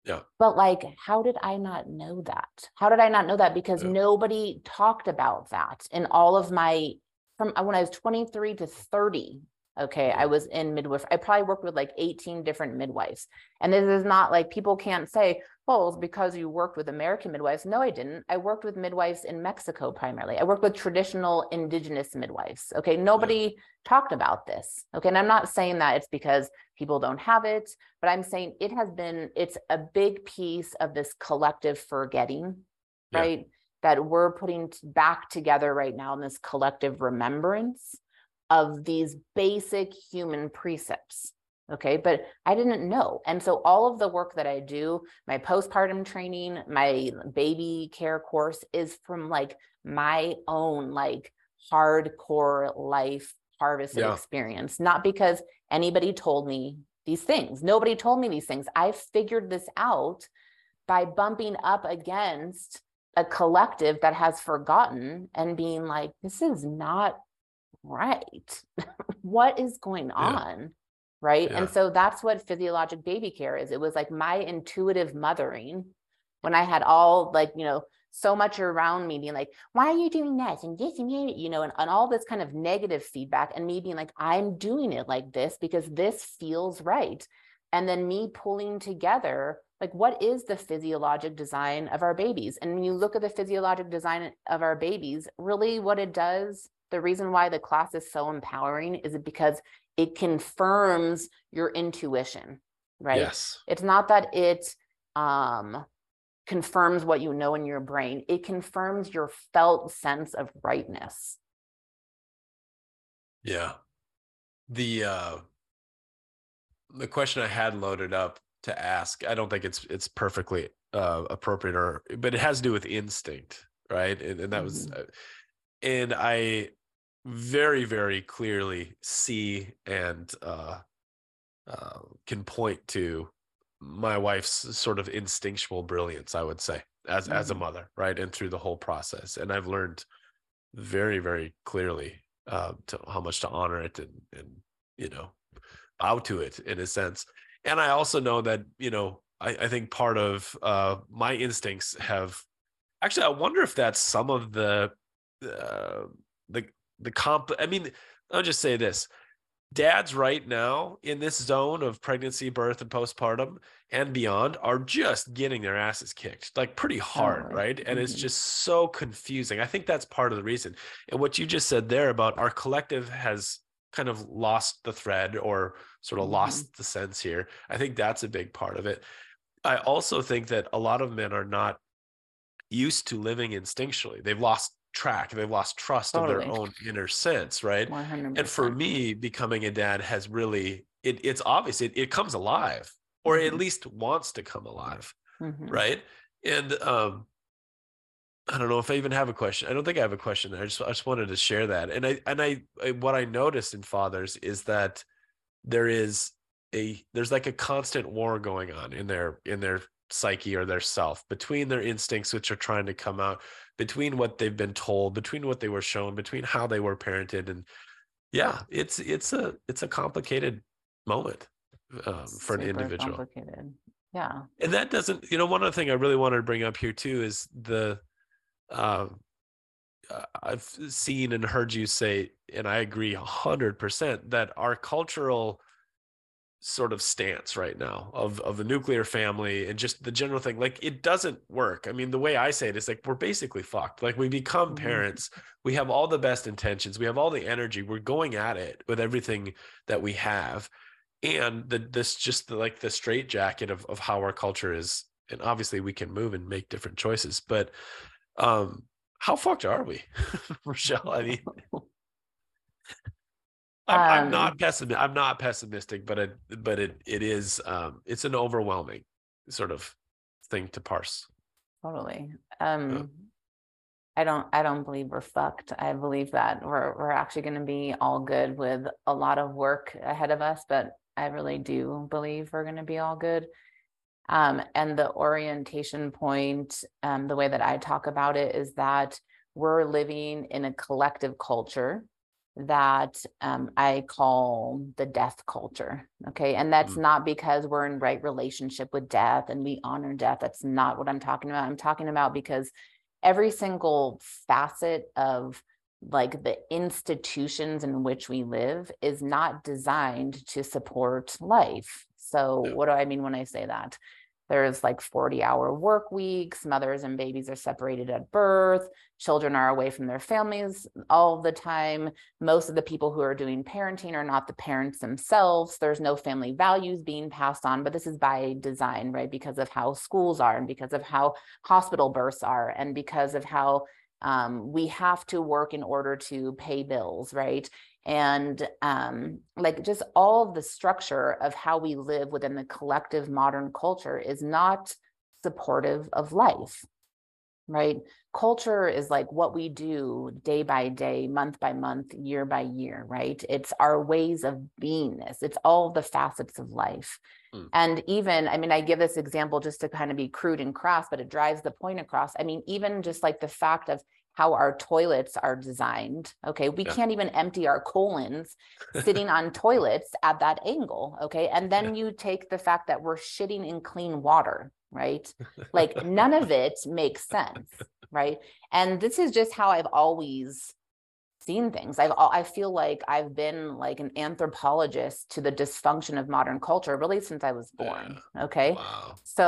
Yeah. But like how did i not know that? How did i not know that? Because Yeah. nobody talked about that in all of my from uh, when i was 23 to 30 okay i was in midwife i probably worked with like 18 different midwives. And this is not like people can't say oh, it's because you worked with american midwives. No i didn't. I worked with midwives in mexico primarily. I worked with traditional indigenous midwives okay? Nobody talked about this okay? And i'm not saying that it's because people don't have it but i'm saying it has been it's a big piece of this collective forgetting Yeah. right? That we're putting back together right now in this collective remembrance of these basic human precepts. Okay, but I didn't know. And so all of the work that I do, my postpartum training, my baby care course is from like my own like hardcore life harvested Yeah. experience, not because anybody told me these things. Nobody told me these things. I figured this out by bumping up against a collective that has forgotten and being like, this is not right. (laughs) what is going on? Right. And so that's what physiologic baby care is. It was like my intuitive mothering when I had all like, you know, so much around me being like, why are you doing this and this and that, you know, and, and all this kind of negative feedback, and me being like, I'm doing it like this because this feels right. And then me pulling together, like, what is the physiologic design of our babies? And when you look at the physiologic design of our babies, really what it does, the reason why the class is so empowering is because it confirms your intuition, right? yes It's not that it um, confirms what you know in your brain, it confirms your felt sense of rightness. Yeah. The uh the question I had loaded up to ask, I don't think it's it's perfectly uh appropriate or but it has to do with instinct, right? And, and that was uh, and I very very clearly see and uh uh can point to my wife's sort of instinctual brilliance, I would say, as as a Mhm. mother, right? And through the whole process. And I've learned very, very clearly uh, to how much to honor it and and you know bow to it in a sense. And I also know that you know I, I think part of uh, my instincts have actually I wonder if that's some of the uh, the the comp. I mean, I'll just say this: dads right now in this zone of pregnancy, birth, and postpartum and beyond are just getting their asses kicked like pretty hard, Totally. right? And it's Mhm. just so confusing. I think that's part of the reason. And what you just said there about our collective has kind of lost the thread or sort of Mhm. lost the sense here. I think that's a big part of it. I also think that a lot of men are not used to living instinctually. They've lost track, they've lost trust of their own inner sense, right? 100%. And for me, becoming a dad has really it, it's obvious it, it comes alive or at Mhm. least wants to come alive Mhm. right and um i don't know if i even have a question i don't think i have a question there i just i just wanted to share that and i and i, I what i noticed in fathers is that there is a there's like a constant war going on in their in their psyche or their self between their instincts which are trying to come out between what they've been told between what they were shown between how they were parented and yeah it's it's a it's a complicated moment um, for an individual Complicated. Yeah. and that doesn't you know one other thing i really wanted to bring up here too is the um uh, i've seen and heard you say and i agree 100% that our cultural sort of stance right now of of the nuclear family and just the general thing like it doesn't work. I mean the way i say it is like we're basically fucked. Like we become Mhm. parents. We have all the best intentions. We have all the energy. We're going at it with everything that we have. And the this just the, like the straight jacket of of how our culture is and obviously we can move and make different choices but um how fucked are we, (laughs) Rachelle? I mean, (laughs) I'm, I'm Um, not pessimistic. I'm not pessimistic, but it, but it, it is, um, it's an overwhelming sort of thing to parse. Totally. Um, I don't, I don't believe we're fucked. I believe that we're, we're actually gonna be all good with a lot of work ahead of us, but I really do believe we're gonna be all good. Um, and the orientation point, um, the way that I talk about it is that we're living in a collective culture that um, I call the death culture. Okay. And that's Mm. not because we're in right relationship with death and we honor death. That's not what I'm talking about. I'm talking about because every single facet of like the institutions in which we live is not designed to support life. So, Yeah. what do I mean when I say that? There's like 40 hour work weeks, mothers and babies are separated at birth, children are away from their families all the time. Most of the people who are doing parenting are not the parents themselves. There's no family values being passed on, but this is by design, right? Because of how schools are and because of how hospital births are and because of how um, we have to work in order to pay bills, right? And um, like just all of the structure of how we live within the collective modern culture is not supportive of life, right? Culture is like what we do day by day, month by month, year by year, right? It's our ways of beingness, it's all the facets of life. Mm. And even, I mean, I give this example just to kind of be crude and crass, but it drives the point across. I mean, even just like the fact of how our toilets are designed. Okay. We Yeah. can't even empty our colons (laughs) sitting on toilets at that angle. Okay. And then you take the fact that we're shitting in clean water, right? Like (laughs) none of it makes sense. Right. And this is just how I've always seen things. I've I feel like I've been like an anthropologist to the dysfunction of modern culture really since I was born. Okay Wow. so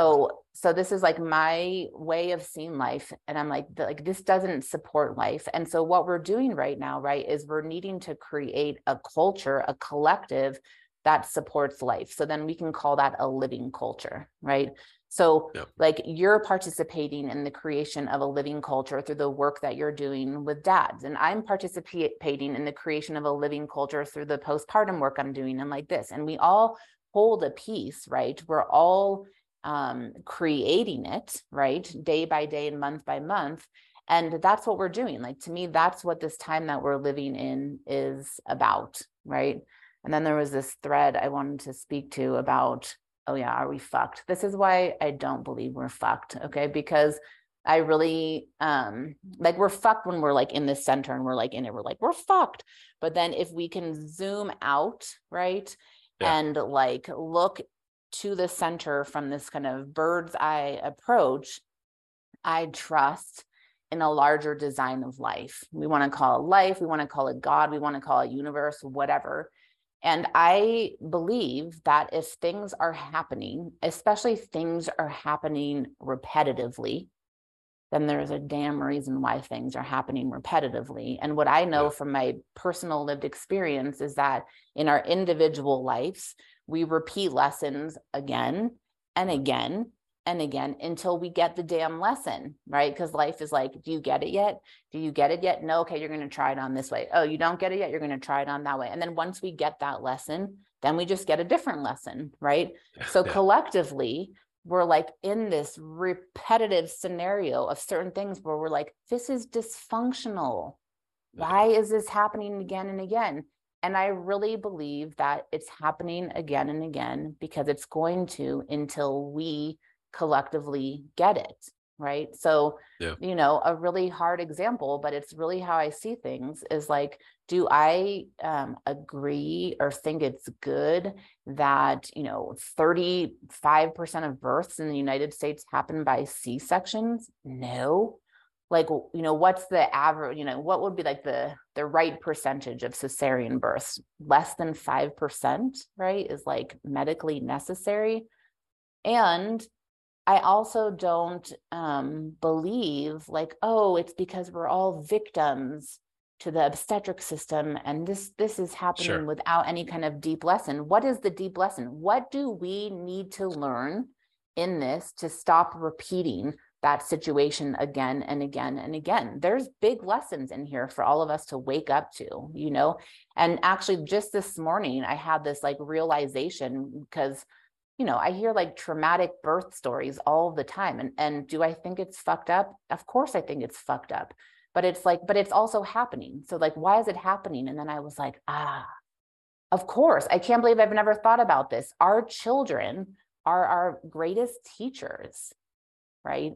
so this is like my way of seeing life and i'm like like this doesn't support life and so what we're doing right now right is we're needing to create a culture a collective that supports life so then we can call that a living culture right so Yep. like you're participating in the creation of a living culture through the work that you're doing with dads and i'm participating in the creation of a living culture through the postpartum work i'm doing and like this and we all hold a piece right we're all um, creating it, right? Day by day and month by month. And that's what we're doing. Like to me, that's what this time that we're living in is about, right? And then there was this thread I wanted to speak to about, oh yeah, are we fucked? This is why I don't believe we're fucked, okay? Because I really um like we're fucked when we're like in the center and we're like in it, we're like, we're fucked. But then if we can zoom out, right? Yeah. And like look to the center from this kind of bird's eye approach, I trust in a larger design of life. We want to call it life, we want to call it God, we want to call it universe, whatever. And I believe that if things are happening, especially things are happening repetitively, then there's a damn reason why things are happening repetitively. And what I know Yeah. from my personal lived experience is that in our individual lives, we repeat lessons again and again and again until we get the damn lesson, right? Because life is like, do you get it yet? Do you get it yet? No, okay, you're going to try it on this way. Oh, you don't get it yet? You're going to try it on that way. And then once we get that lesson, then we just get a different lesson, right? So Yeah. collectively, we're like in this repetitive scenario of certain things where we're like, this is dysfunctional. Why is this happening again and again? And I really believe that it's happening again and again because it's going to until we collectively get it. Right. So, Yeah. you know, a really hard example, but it's really how I see things is like, do I um, agree or think it's good that, you know, 35% of births in the United States happen by C sections? No like you know what's the average you know what would be like the the right percentage of cesarean births less than 5% right is like medically necessary and i also don't um believe like oh it's because we're all victims to the obstetric system and this this is happening Sure. without any kind of deep lesson what is the deep lesson what do we need to learn in this to stop repeating that situation again and again and again. There's big lessons in here for all of us to wake up to, you know. And actually, just this morning, I had this like realization because, you know, I hear like traumatic birth stories all the time. And, and do I think it's fucked up? Of course, I think it's fucked up. But it's like, but it's also happening. So, like, why is it happening? And then I was like, ah, of course. I can't believe I've never thought about this. Our children are our greatest teachers, right?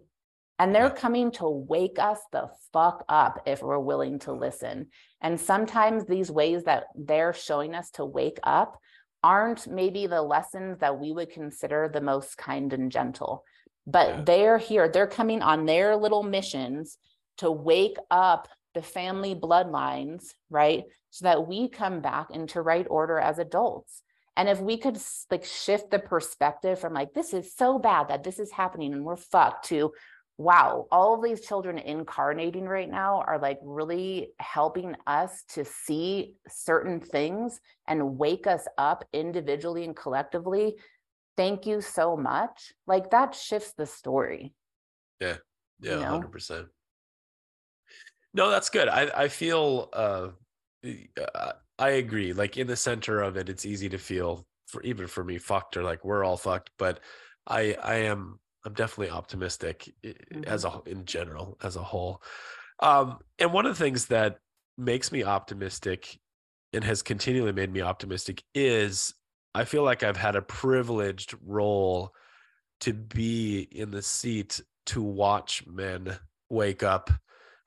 And they're coming to wake us the fuck up if we're willing to listen. And sometimes these ways that they're showing us to wake up aren't maybe the lessons that we would consider the most kind and gentle. But yeah. they're here, they're coming on their little missions to wake up the family bloodlines, right? So that we come back into right order as adults. And if we could like shift the perspective from like, this is so bad that this is happening and we're fucked to, wow, all of these children incarnating right now are like really helping us to see certain things and wake us up individually and collectively. Thank you so much. Like that shifts the story. Yeah. Yeah. You know? 100%. No, that's good. I, I feel, uh, uh, I agree. Like in the center of it, it's easy to feel for even for me fucked or like we're all fucked, but I, I am I'm definitely optimistic mm-hmm. as a in general as a whole. Um, and one of the things that makes me optimistic and has continually made me optimistic is I feel like I've had a privileged role to be in the seat to watch men wake up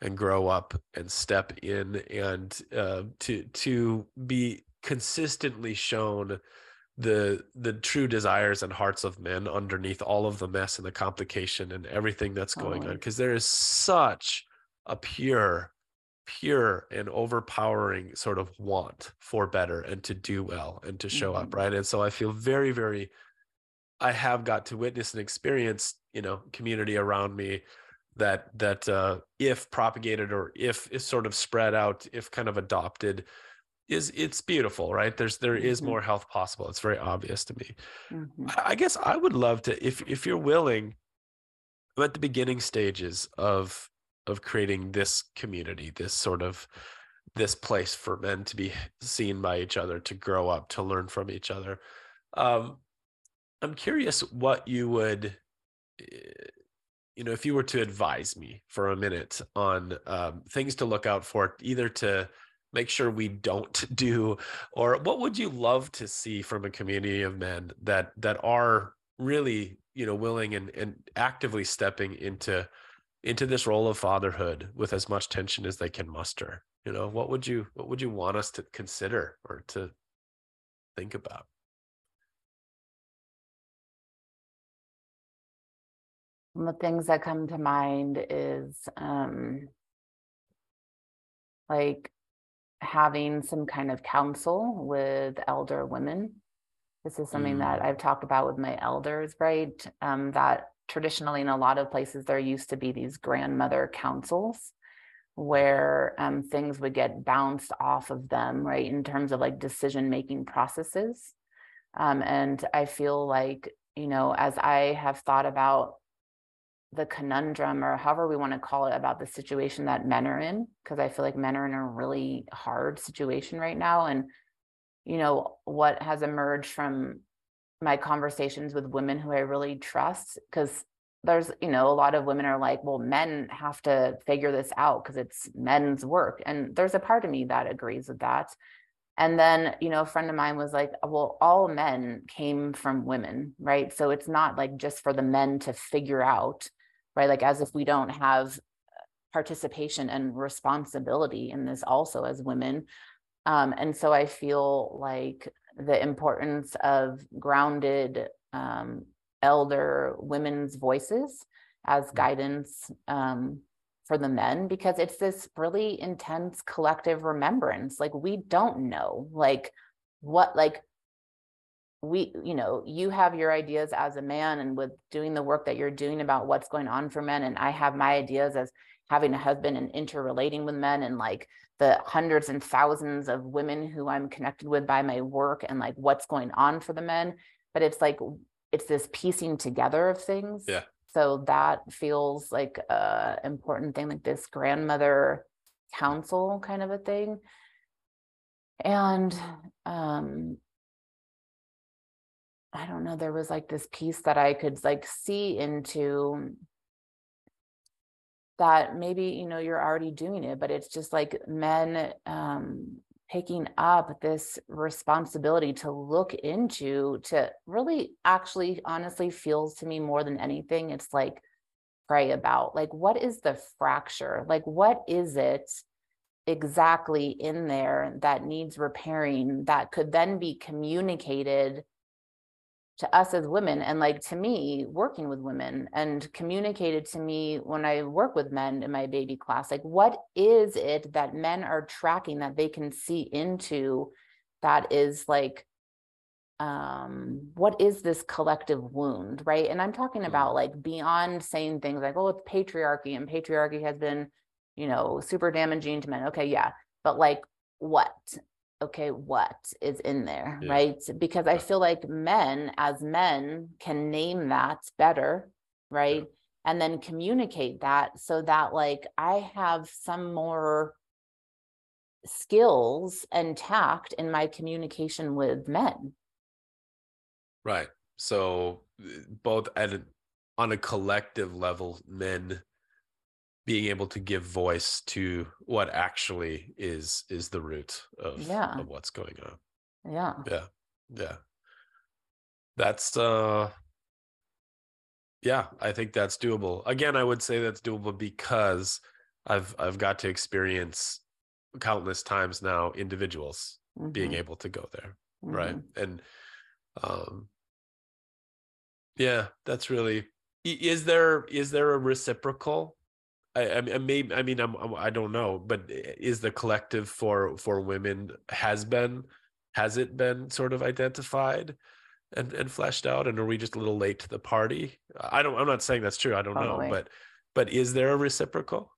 and grow up and step in and uh, to to be consistently shown the the true desires and hearts of men underneath all of the mess and the complication and everything that's going oh. on because there is such a pure pure and overpowering sort of want for better and to do well and to show mm-hmm. up right and so i feel very very i have got to witness and experience you know community around me that that uh if propagated or if is sort of spread out if kind of adopted is it's beautiful right there's there is mm-hmm. more health possible it's very obvious to me mm-hmm. I, I guess i would love to if if you're willing I'm at the beginning stages of of creating this community this sort of this place for men to be seen by each other to grow up to learn from each other um i'm curious what you would eh, you know if you were to advise me for a minute on um, things to look out for either to make sure we don't (laughs) do or what would you love to see from a community of men that that are really you know willing and and actively stepping into into this role of fatherhood with as much tension as they can muster? You know what would you what would you want us to consider or to think about? The things that come to mind is um like having some kind of counsel with elder women. This is something mm. that I've talked about with my elders, right? Um, that traditionally in a lot of places there used to be these grandmother councils where um, things would get bounced off of them, right, in terms of like decision making processes. Um, and I feel like, you know, as I have thought about the conundrum or however we want to call it about the situation that men are in because i feel like men are in a really hard situation right now and you know what has emerged from my conversations with women who i really trust because there's you know a lot of women are like well men have to figure this out because it's men's work and there's a part of me that agrees with that. And then you know a friend of mine was like well all men came from women right? So it's not like just for the men to figure out right? Like as if we don't have participation and responsibility in this also as women. Um, and so I feel like the importance of grounded um, elder women's voices as mm. guidance um, for the men because it's this really intense collective remembrance. Like we don't know, like what, like we you know you have your ideas as a man and with doing the work that you're doing about what's going on for men and i have my ideas as having a husband and interrelating with men and like the hundreds and thousands of women who i'm connected with by my work and like what's going on for the men. But it's like it's this piecing together of things. Yeah. So that feels like a important thing, like this grandmother council kind of a thing. And um I don't know, there was like this piece that I could like see into that maybe, you know, you're already doing it, but it's just like men um picking up this responsibility to look into to really actually honestly feels to me more than anything it's like pray about like what is the fracture? Like what is it exactly in there that needs repairing that could then be communicated to us as women and like to me working with women and communicated to me when i work with men in my baby class like what is it that men are tracking that they can see into that is like um what is this collective wound right? And i'm talking about like beyond saying things like oh it's patriarchy and patriarchy has been you know super damaging to men. Okay yeah but like what okay, what is in there, yeah. right? Because I feel like men, as men, can name that better, right? Yeah. And then communicate that so that, like, I have some more skills and tact in my communication with men. Right. So, eh, both at a, on a collective level, men being able to give voice to what actually is is the root of, yeah. of what's going on yeah yeah yeah that's uh yeah i think that's doable again i would say that's doable because i've i've got to experience countless times now individuals mm-hmm. being able to go there mm-hmm. right and um yeah that's really is there is there a reciprocal I, I mean, I mean, I'm, I'm, I don't know, but eh, is the collective for for women has been has it been sort of identified and and fleshed out, and are we just a little late to the party? I don't. I'm not saying that's true. I don't totally. know, but but is there a reciprocal?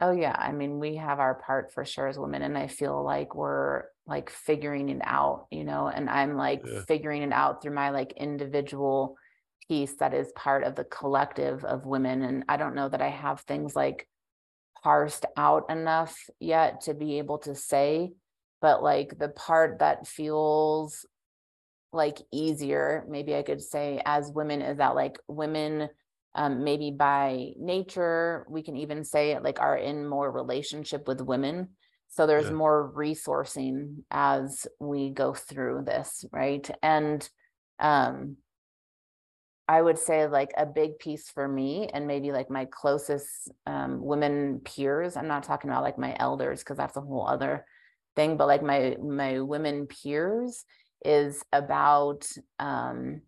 Oh yeah, I mean, we have our part for sure as women, and I feel like we're like figuring it out, you know, and I'm like yeah. figuring it out through my like individual piece that is part of the collective of women. And I don't know that I have things like parsed out enough yet to be able to say, but like the part that feels like easier, maybe I could say as women, is that like women um, maybe by nature, we can even say it like are in more relationship with women. So there's yeah. more resourcing as we go through this, right? And um I would say like a big piece for me and maybe like my closest um, women peers. I'm not talking about like my elders because that's a whole other thing, but like my my women peers is about um,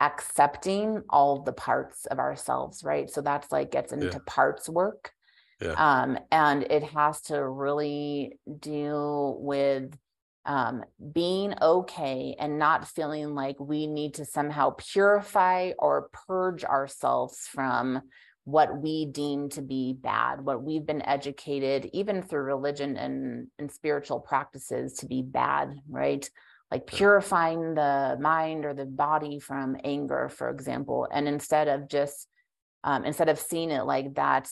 accepting all the parts of ourselves, right? So that's like gets into yeah. parts work. Yeah. Um, and it has to really deal with um, being okay and not feeling like we need to somehow purify or purge ourselves from what we deem to be bad, what we've been educated, even through religion and, and spiritual practices, to be bad, right? Like purifying the mind or the body from anger, for example. And instead of just, um, instead of seeing it like that,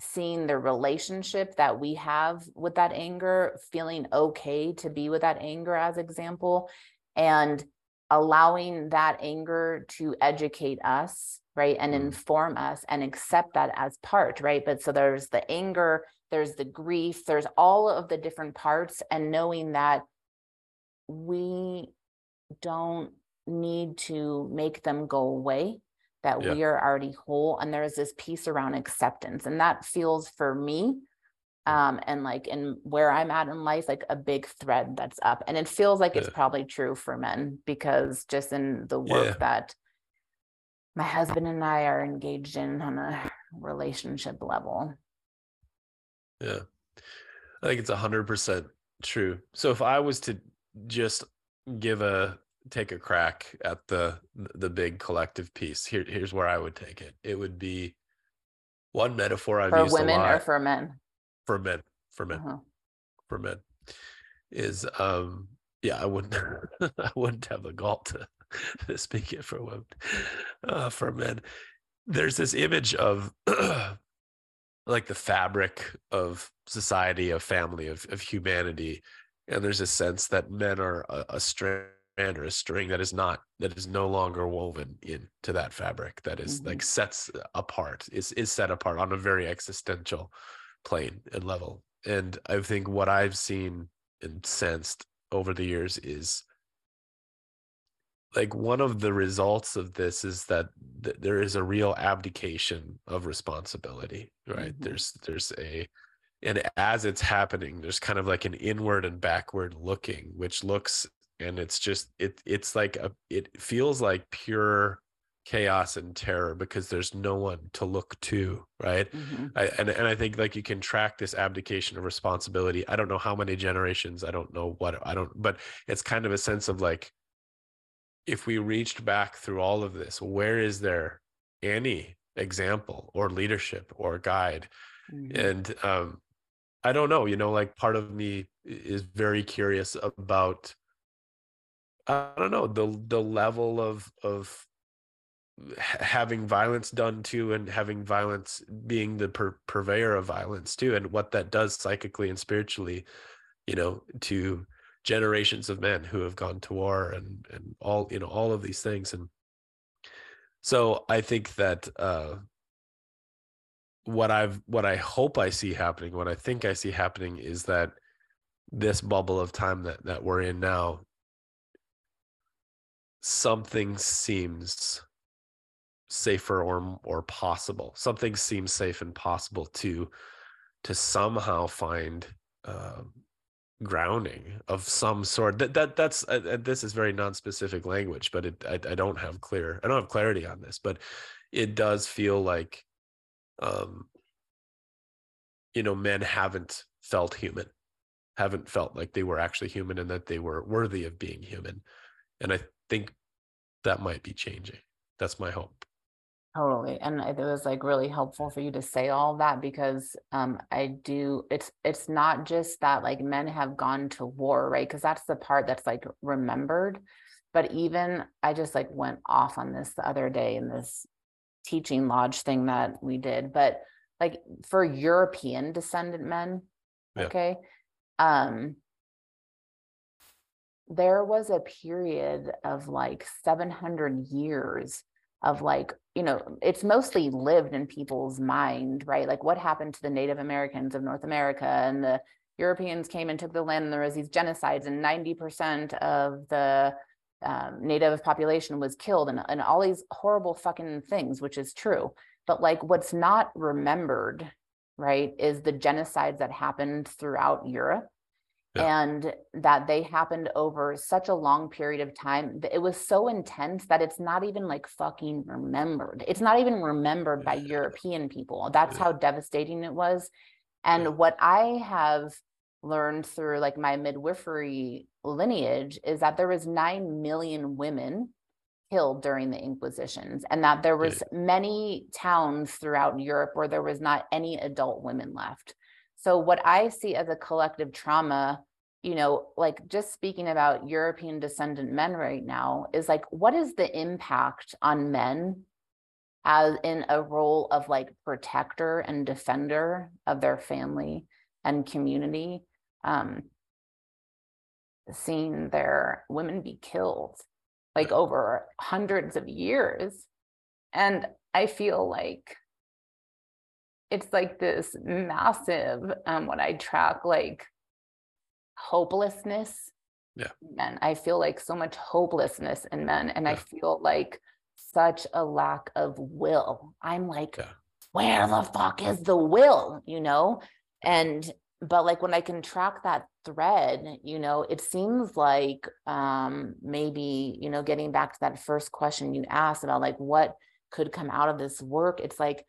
seeing the relationship that we have with that anger, feeling okay to be with that anger, as example, and allowing that anger to educate us, right, and mm. inform us and accept that as part, right? But so there's the anger, there's the grief, there's all of the different parts, and knowing that we don't need to make them go away that yeah. we are already whole and there's this piece around acceptance and that feels for me um and like in where i'm at in life like a big thread that's up and it feels like yeah. it's probably true for men because just in the work yeah. that my husband and i are engaged in on a relationship level yeah i think it's 100% true so if i was to just give a take a crack at the the big collective piece, here here's where I would take it. It would be one metaphor I've for used women a lot, or for men. For men, for men, uh-huh. for men, is um yeah I wouldn't (laughs) I wouldn't have the gall to, (laughs) speak it for women uh, for men there's this image of (clears throat) like the fabric of society, of family, of, of humanity. And there's a sense that men are a, a strand or a string that is not, that is no longer woven into that fabric, that is, Mm-hmm. like sets apart, is, is set apart on a very existential plane and level. And I think what I've seen and sensed over the years is like one of the results of this is that th- there is a real abdication of responsibility right Mhm. there's there's a and as it's happening there's kind of like an inward and backward looking which looks and it's just it it's like a it feels like pure chaos and terror because there's no one to look to right Mhm. I, and and I think like you can track this abdication of responsibility. I don't know how many generations. I don't know what I don't, but it's kind of a sense of like, if we reached back through all of this, where is there any example or leadership or guide? Mhm. And um, I don't know. You know, like part of me is very curious about. I don't know the the level of of having violence done to and having violence being the pur- purveyor of violence too and what that does psychically and spiritually you know to generations of men who have gone to war and and all you know all of these things and so i think that uh what i've what i hope i see happening what i think i see happening is that this bubble of time that that we're in now something seems safer or or possible. Something seems safe and possible to to somehow find um grounding of some sort. That that that's uh, uh, this is very non-specific language but it I, I don't have clear i don't have clarity on this but it does feel like um you know men haven't felt human haven't felt like they were actually human and that they were worthy of being human. And i think that might be changing that's my hope Totally. And it was like really helpful for you to say all that because um I do it's it's not just that like men have gone to war, right? Because that's the part that's like remembered. But even I just like went off on this the other day in this teaching lodge thing that we did. But like for European descendant men, Yeah. okay. Um there was a period of like 700 years of like you know it's mostly lived in people's mind right? Like what happened to the native americans of north america and the europeans came and took the land and there was these genocides and 90% of the um, native population was killed and, and all these horrible fucking things which is true. But like what's not remembered right is the genocides that happened throughout europe Yeah. and that they happened over such a long period of time. It was so intense that it's not even like fucking remembered. It's not even remembered by European people. That's Yeah. how devastating it was. And Yeah. what I have learned through like my midwifery lineage is that there was 9 million women killed during the inquisitions and that there was many towns throughout Europe where there was not any adult women left. So what I see as a collective trauma, you know, like just speaking about European descendant men right now is like what is the impact on men as in a role of like protector and defender of their family and community um seeing their women be killed like over hundreds of years? And i feel like it's like this massive um when i track like hopelessness Yeah. men. I feel like so much hopelessness in men and i feel like such a lack of will. I'm like Yeah. where the fuck is the will? You know? And but like when i can track that thread you know it seems like um maybe you know getting back to that first question you asked about like what could come out of this work it's like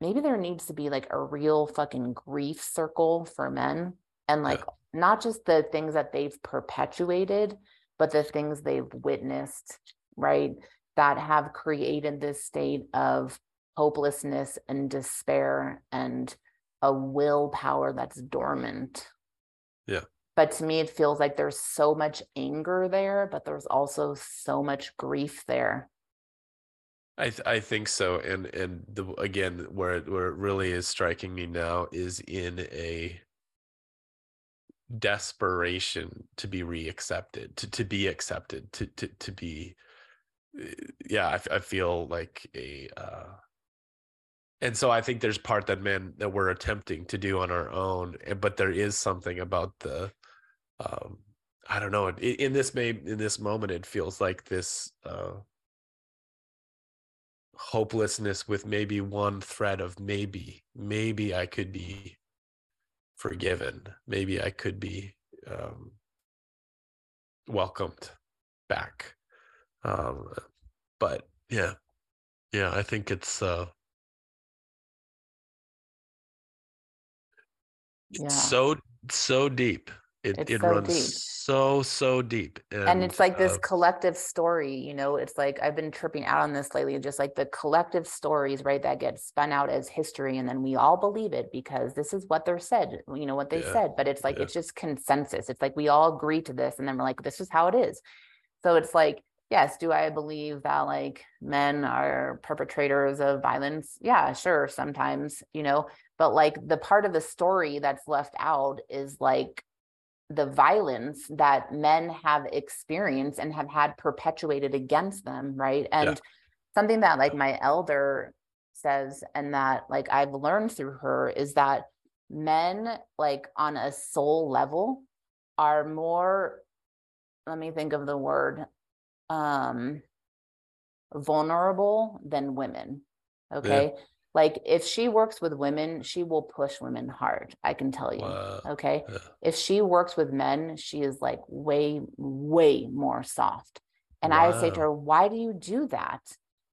maybe there needs to be like a real fucking grief circle for men and like not just the things that they've perpetuated but the things they've witnessed right that have created this state of hopelessness and despair and a willpower that's dormant. Yeah. But to me, it feels like there's so much anger there, but there's also so much grief there. I th- I think so, and and the again where it, where it really is striking me now is in a desperation to be reaccepted, to to be accepted, to to to be, eh, yeah, I feel like a, uh, and so I think there's part that man that we're attempting to do on our own, and but there is something about the, um, I don't know, in, in this may in this moment it feels like this. Uh, hopelessness with maybe one thread of maybe maybe i could be forgiven maybe i could be um, welcomed back. Um, but yeah. Yeah i think it's uh Yeah. it's so so deep it It's it so runs deep. so so deep and, and it's like this uh, collective story you know it's like i've been tripping out on this lately just like the collective stories right that get spun out as history and then we all believe it because this is what they're said you know what they Yeah, said but it's like yeah. it's just consensus it's like we all agree to this and then we're like this is how it is so it's like yes do i believe that like men are perpetrators of violence yeah sure sometimes you know but like the part of the story that's left out is like the violence that men have experienced and have had perpetuated against them right? And something that like my elder says and that like i've learned through her is that men like on a soul level are more let me think of the word um vulnerable than women okay like if she works with women she will push women hard i can tell you wow, okay yeah. if she works with men, she is like way, way more soft. And I would say to her, Why do you do that?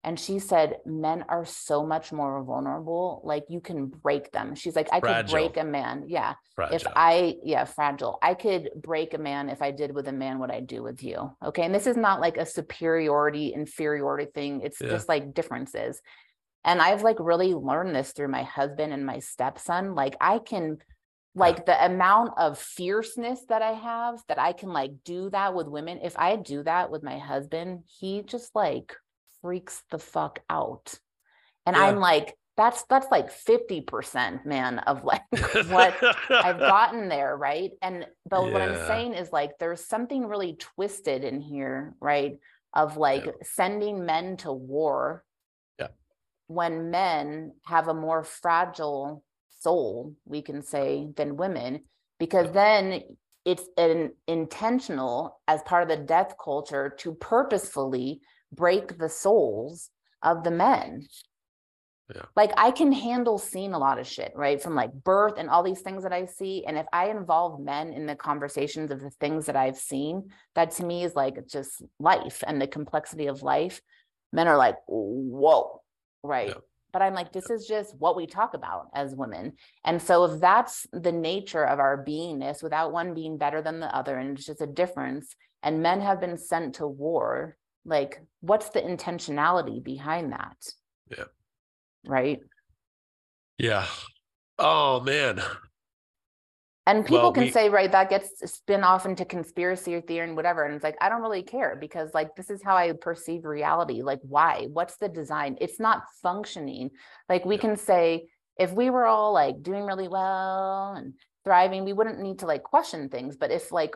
And she said, Men are so much more vulnerable. Like you can break them. She's like, I could break a man. Yeah. If. I, yeah, fragile. I could break a man if I did with a man what I do with you. Okay. And this is not like a superiority, inferiority thing. It's Yeah. just like differences. And I've like really learned this through my husband and my stepson. Like I can like the amount of fierceness that I have that I can like do that with women. If I do that with my husband, he just like freaks the fuck out. And Yeah. I'm like, that's that's like 50%, man, of like (laughs) (laughs) what I've gotten there, right? And but what I'm saying is like there's something really twisted in here, right? Of like sending men to war. When men have a more fragile soul, we can say, than women, because then it's an intentional as part of the death culture to purposefully break the souls of the men Yeah. like I can handle seeing a lot of shit, right? From like birth and all these things that I see. And if I involve men in the conversations of the things that I've seen, that to me is like just life and the complexity of life. Men are like, whoa, right? But I'm like, this is just what we talk about as women. And so if that's the nature of our beingness without one being better than the other, and it's just a difference, and men have been sent to war, like what's the intentionality behind that? Yeah. Right. Yeah. Oh man. And people Well, can we- say, right, that gets spin off into conspiracy theory and whatever. And it's like, I don't really care because, like, this is how I perceive reality. Like, why? What's the design? It's not functioning. Like, we Yeah. can say, if we were all like doing really well and thriving, we wouldn't need to like question things. But if like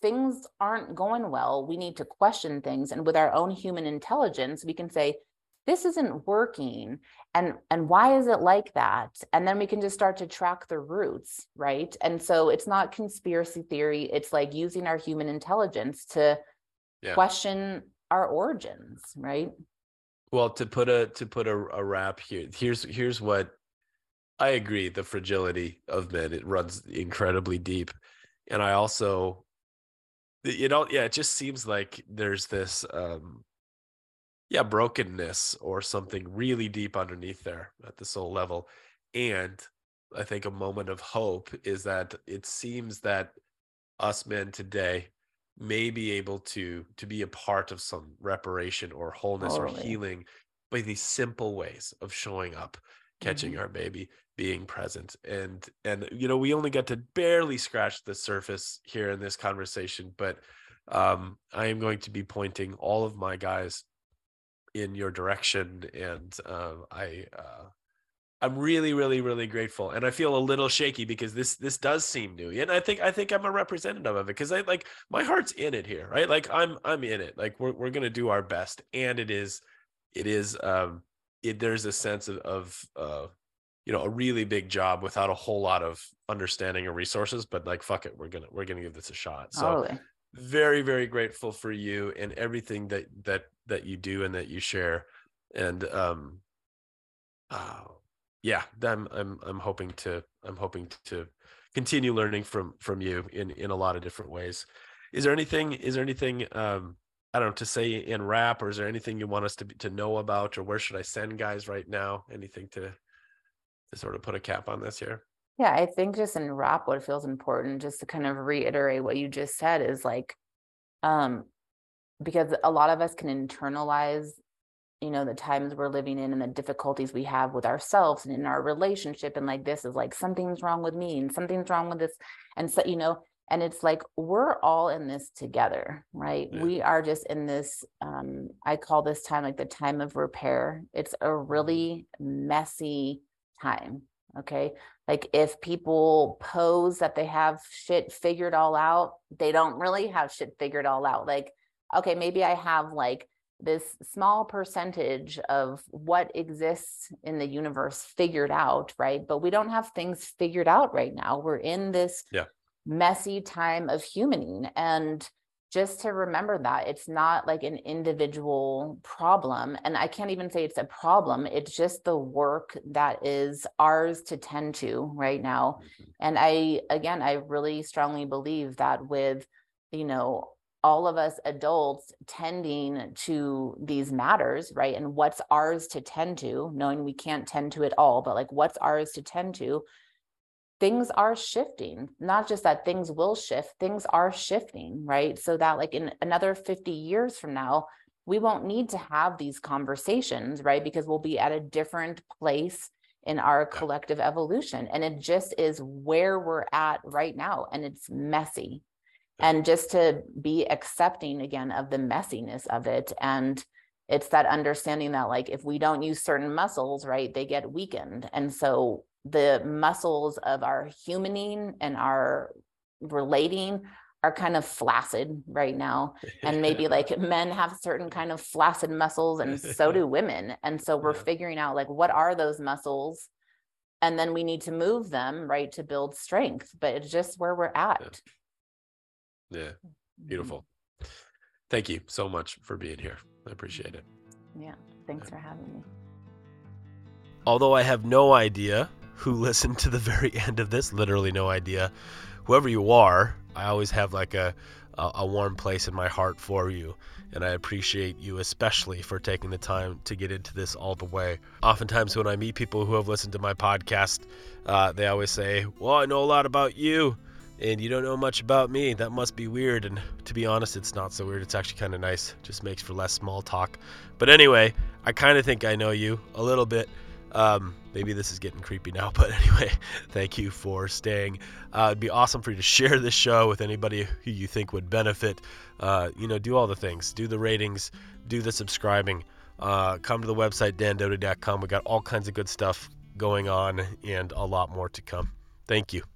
things aren't going well, we need to question things. And with our own human intelligence, we can say, this isn't working and and why is it like that and then we can just start to track the roots right and so it's not conspiracy theory it's like using our human intelligence to Yeah. question our origins right Well, to put a to put a, a wrap here, here's here's what I agree. The fragility of men it runs incredibly deep, and I also, you know, yeah, it just seems like there's this, um, yeah, brokenness or something really deep underneath there at the soul level, and I think a moment of hope is that it seems that us men today may be able to to be a part of some reparation or wholeness or healing by these simple ways of showing up catching Mhm. our baby being present. And and you know we only got to barely scratch the surface here in this conversation but um i am going to be pointing all of my guys in your direction, and um, I uh, I'm really, really, really grateful, and I feel a little shaky because this this does seem new, and I think I think I'm a representative of it because I like my heart's in it here, right? Like I'm I'm in it. Like we're we're gonna do our best, and it is it is um it there's a sense of of uh you know a really big job without a whole lot of understanding or resources, but like fuck it, we're gonna we're gonna give this a shot. So Totally. Very very grateful for you and everything that that that you do and that you share. And um uh, yeah i'm i'm i'm hoping to i'm hoping to continue learning from from you in in a lot of different ways. Is there anything is there anything um i don't know to say in wrap or is there anything you want us to to know about or where should i send guys right now? Anything to to sort of put a cap on this here Yeah, I think just in wrap, what feels important, just to kind of reiterate what you just said is like, um, because a lot of us can internalize, you know, the times we're living in and the difficulties we have with ourselves and in our relationship. And like, this is like, something's wrong with me and something's wrong with this. And so, you know, and it's like, we're all in this together, right? Yeah. We are just in this, um, I call this time like the time of repair. It's a really messy time. Okay. Like if people pose that they have shit figured all out, they don't really have shit figured all out. Like, okay, maybe I have like this small percentage of what exists in the universe figured out, right? But we don't have things figured out right now. We're in this Yeah. messy time of humaning. And just to remember that it's not like an individual problem. And I can't even say it's a problem. It's just the work that is ours to tend to right now. Mm-hmm. And I, again, I really strongly believe that with, you know, all of us adults tending to these matters, right? And what's ours to tend to, knowing we can't tend to it all, but like what's ours to tend to, things are shifting. Not just that things will shift, things are shifting, right? So that like in another 50 years from now, we won't need to have these conversations, right? Because we'll be at a different place in our collective evolution. And it just is where we're at right now. And it's messy. And just to be accepting again of the messiness of it. And it's that understanding that, like, if we don't use certain muscles, right, they get weakened. And so the muscles of our humaning and our relating are kind of flaccid right now. And (laughs) maybe like men have certain kind of flaccid muscles and so do (laughs) women. And so we're Yeah. figuring out like what are those muscles? And then we need to move them right to build strength but it's just where we're at. Yeah. Mhm. beautiful. Thank you so much for being here. I appreciate it. Yeah. Thanks for having me. Although I have no idea who listened to the very (laughs) end of this, literally no idea, whoever you are, I always have like a, a, a warm place in my heart for you. And I appreciate you especially for taking the time to get into this all the way. Oftentimes, when I meet people who have listened to my podcast, uh, they always say, Well, I know a lot about you, and you don't know much about me. That must be weird. And to be honest, it's not so weird. It's actually kind of nice. Just makes for less small talk. But anyway, I kind of think I know you a little bit. Um, maybe this is getting creepy now, (laughs) but anyway, thank you for staying. Uh, it'd be awesome for you to share this show with anybody who you think would benefit. Uh, you know, do all the things, do the ratings, do the subscribing. Uh, come to the website dandoty.com. We got all kinds of good stuff going on and a lot more to come. Thank you.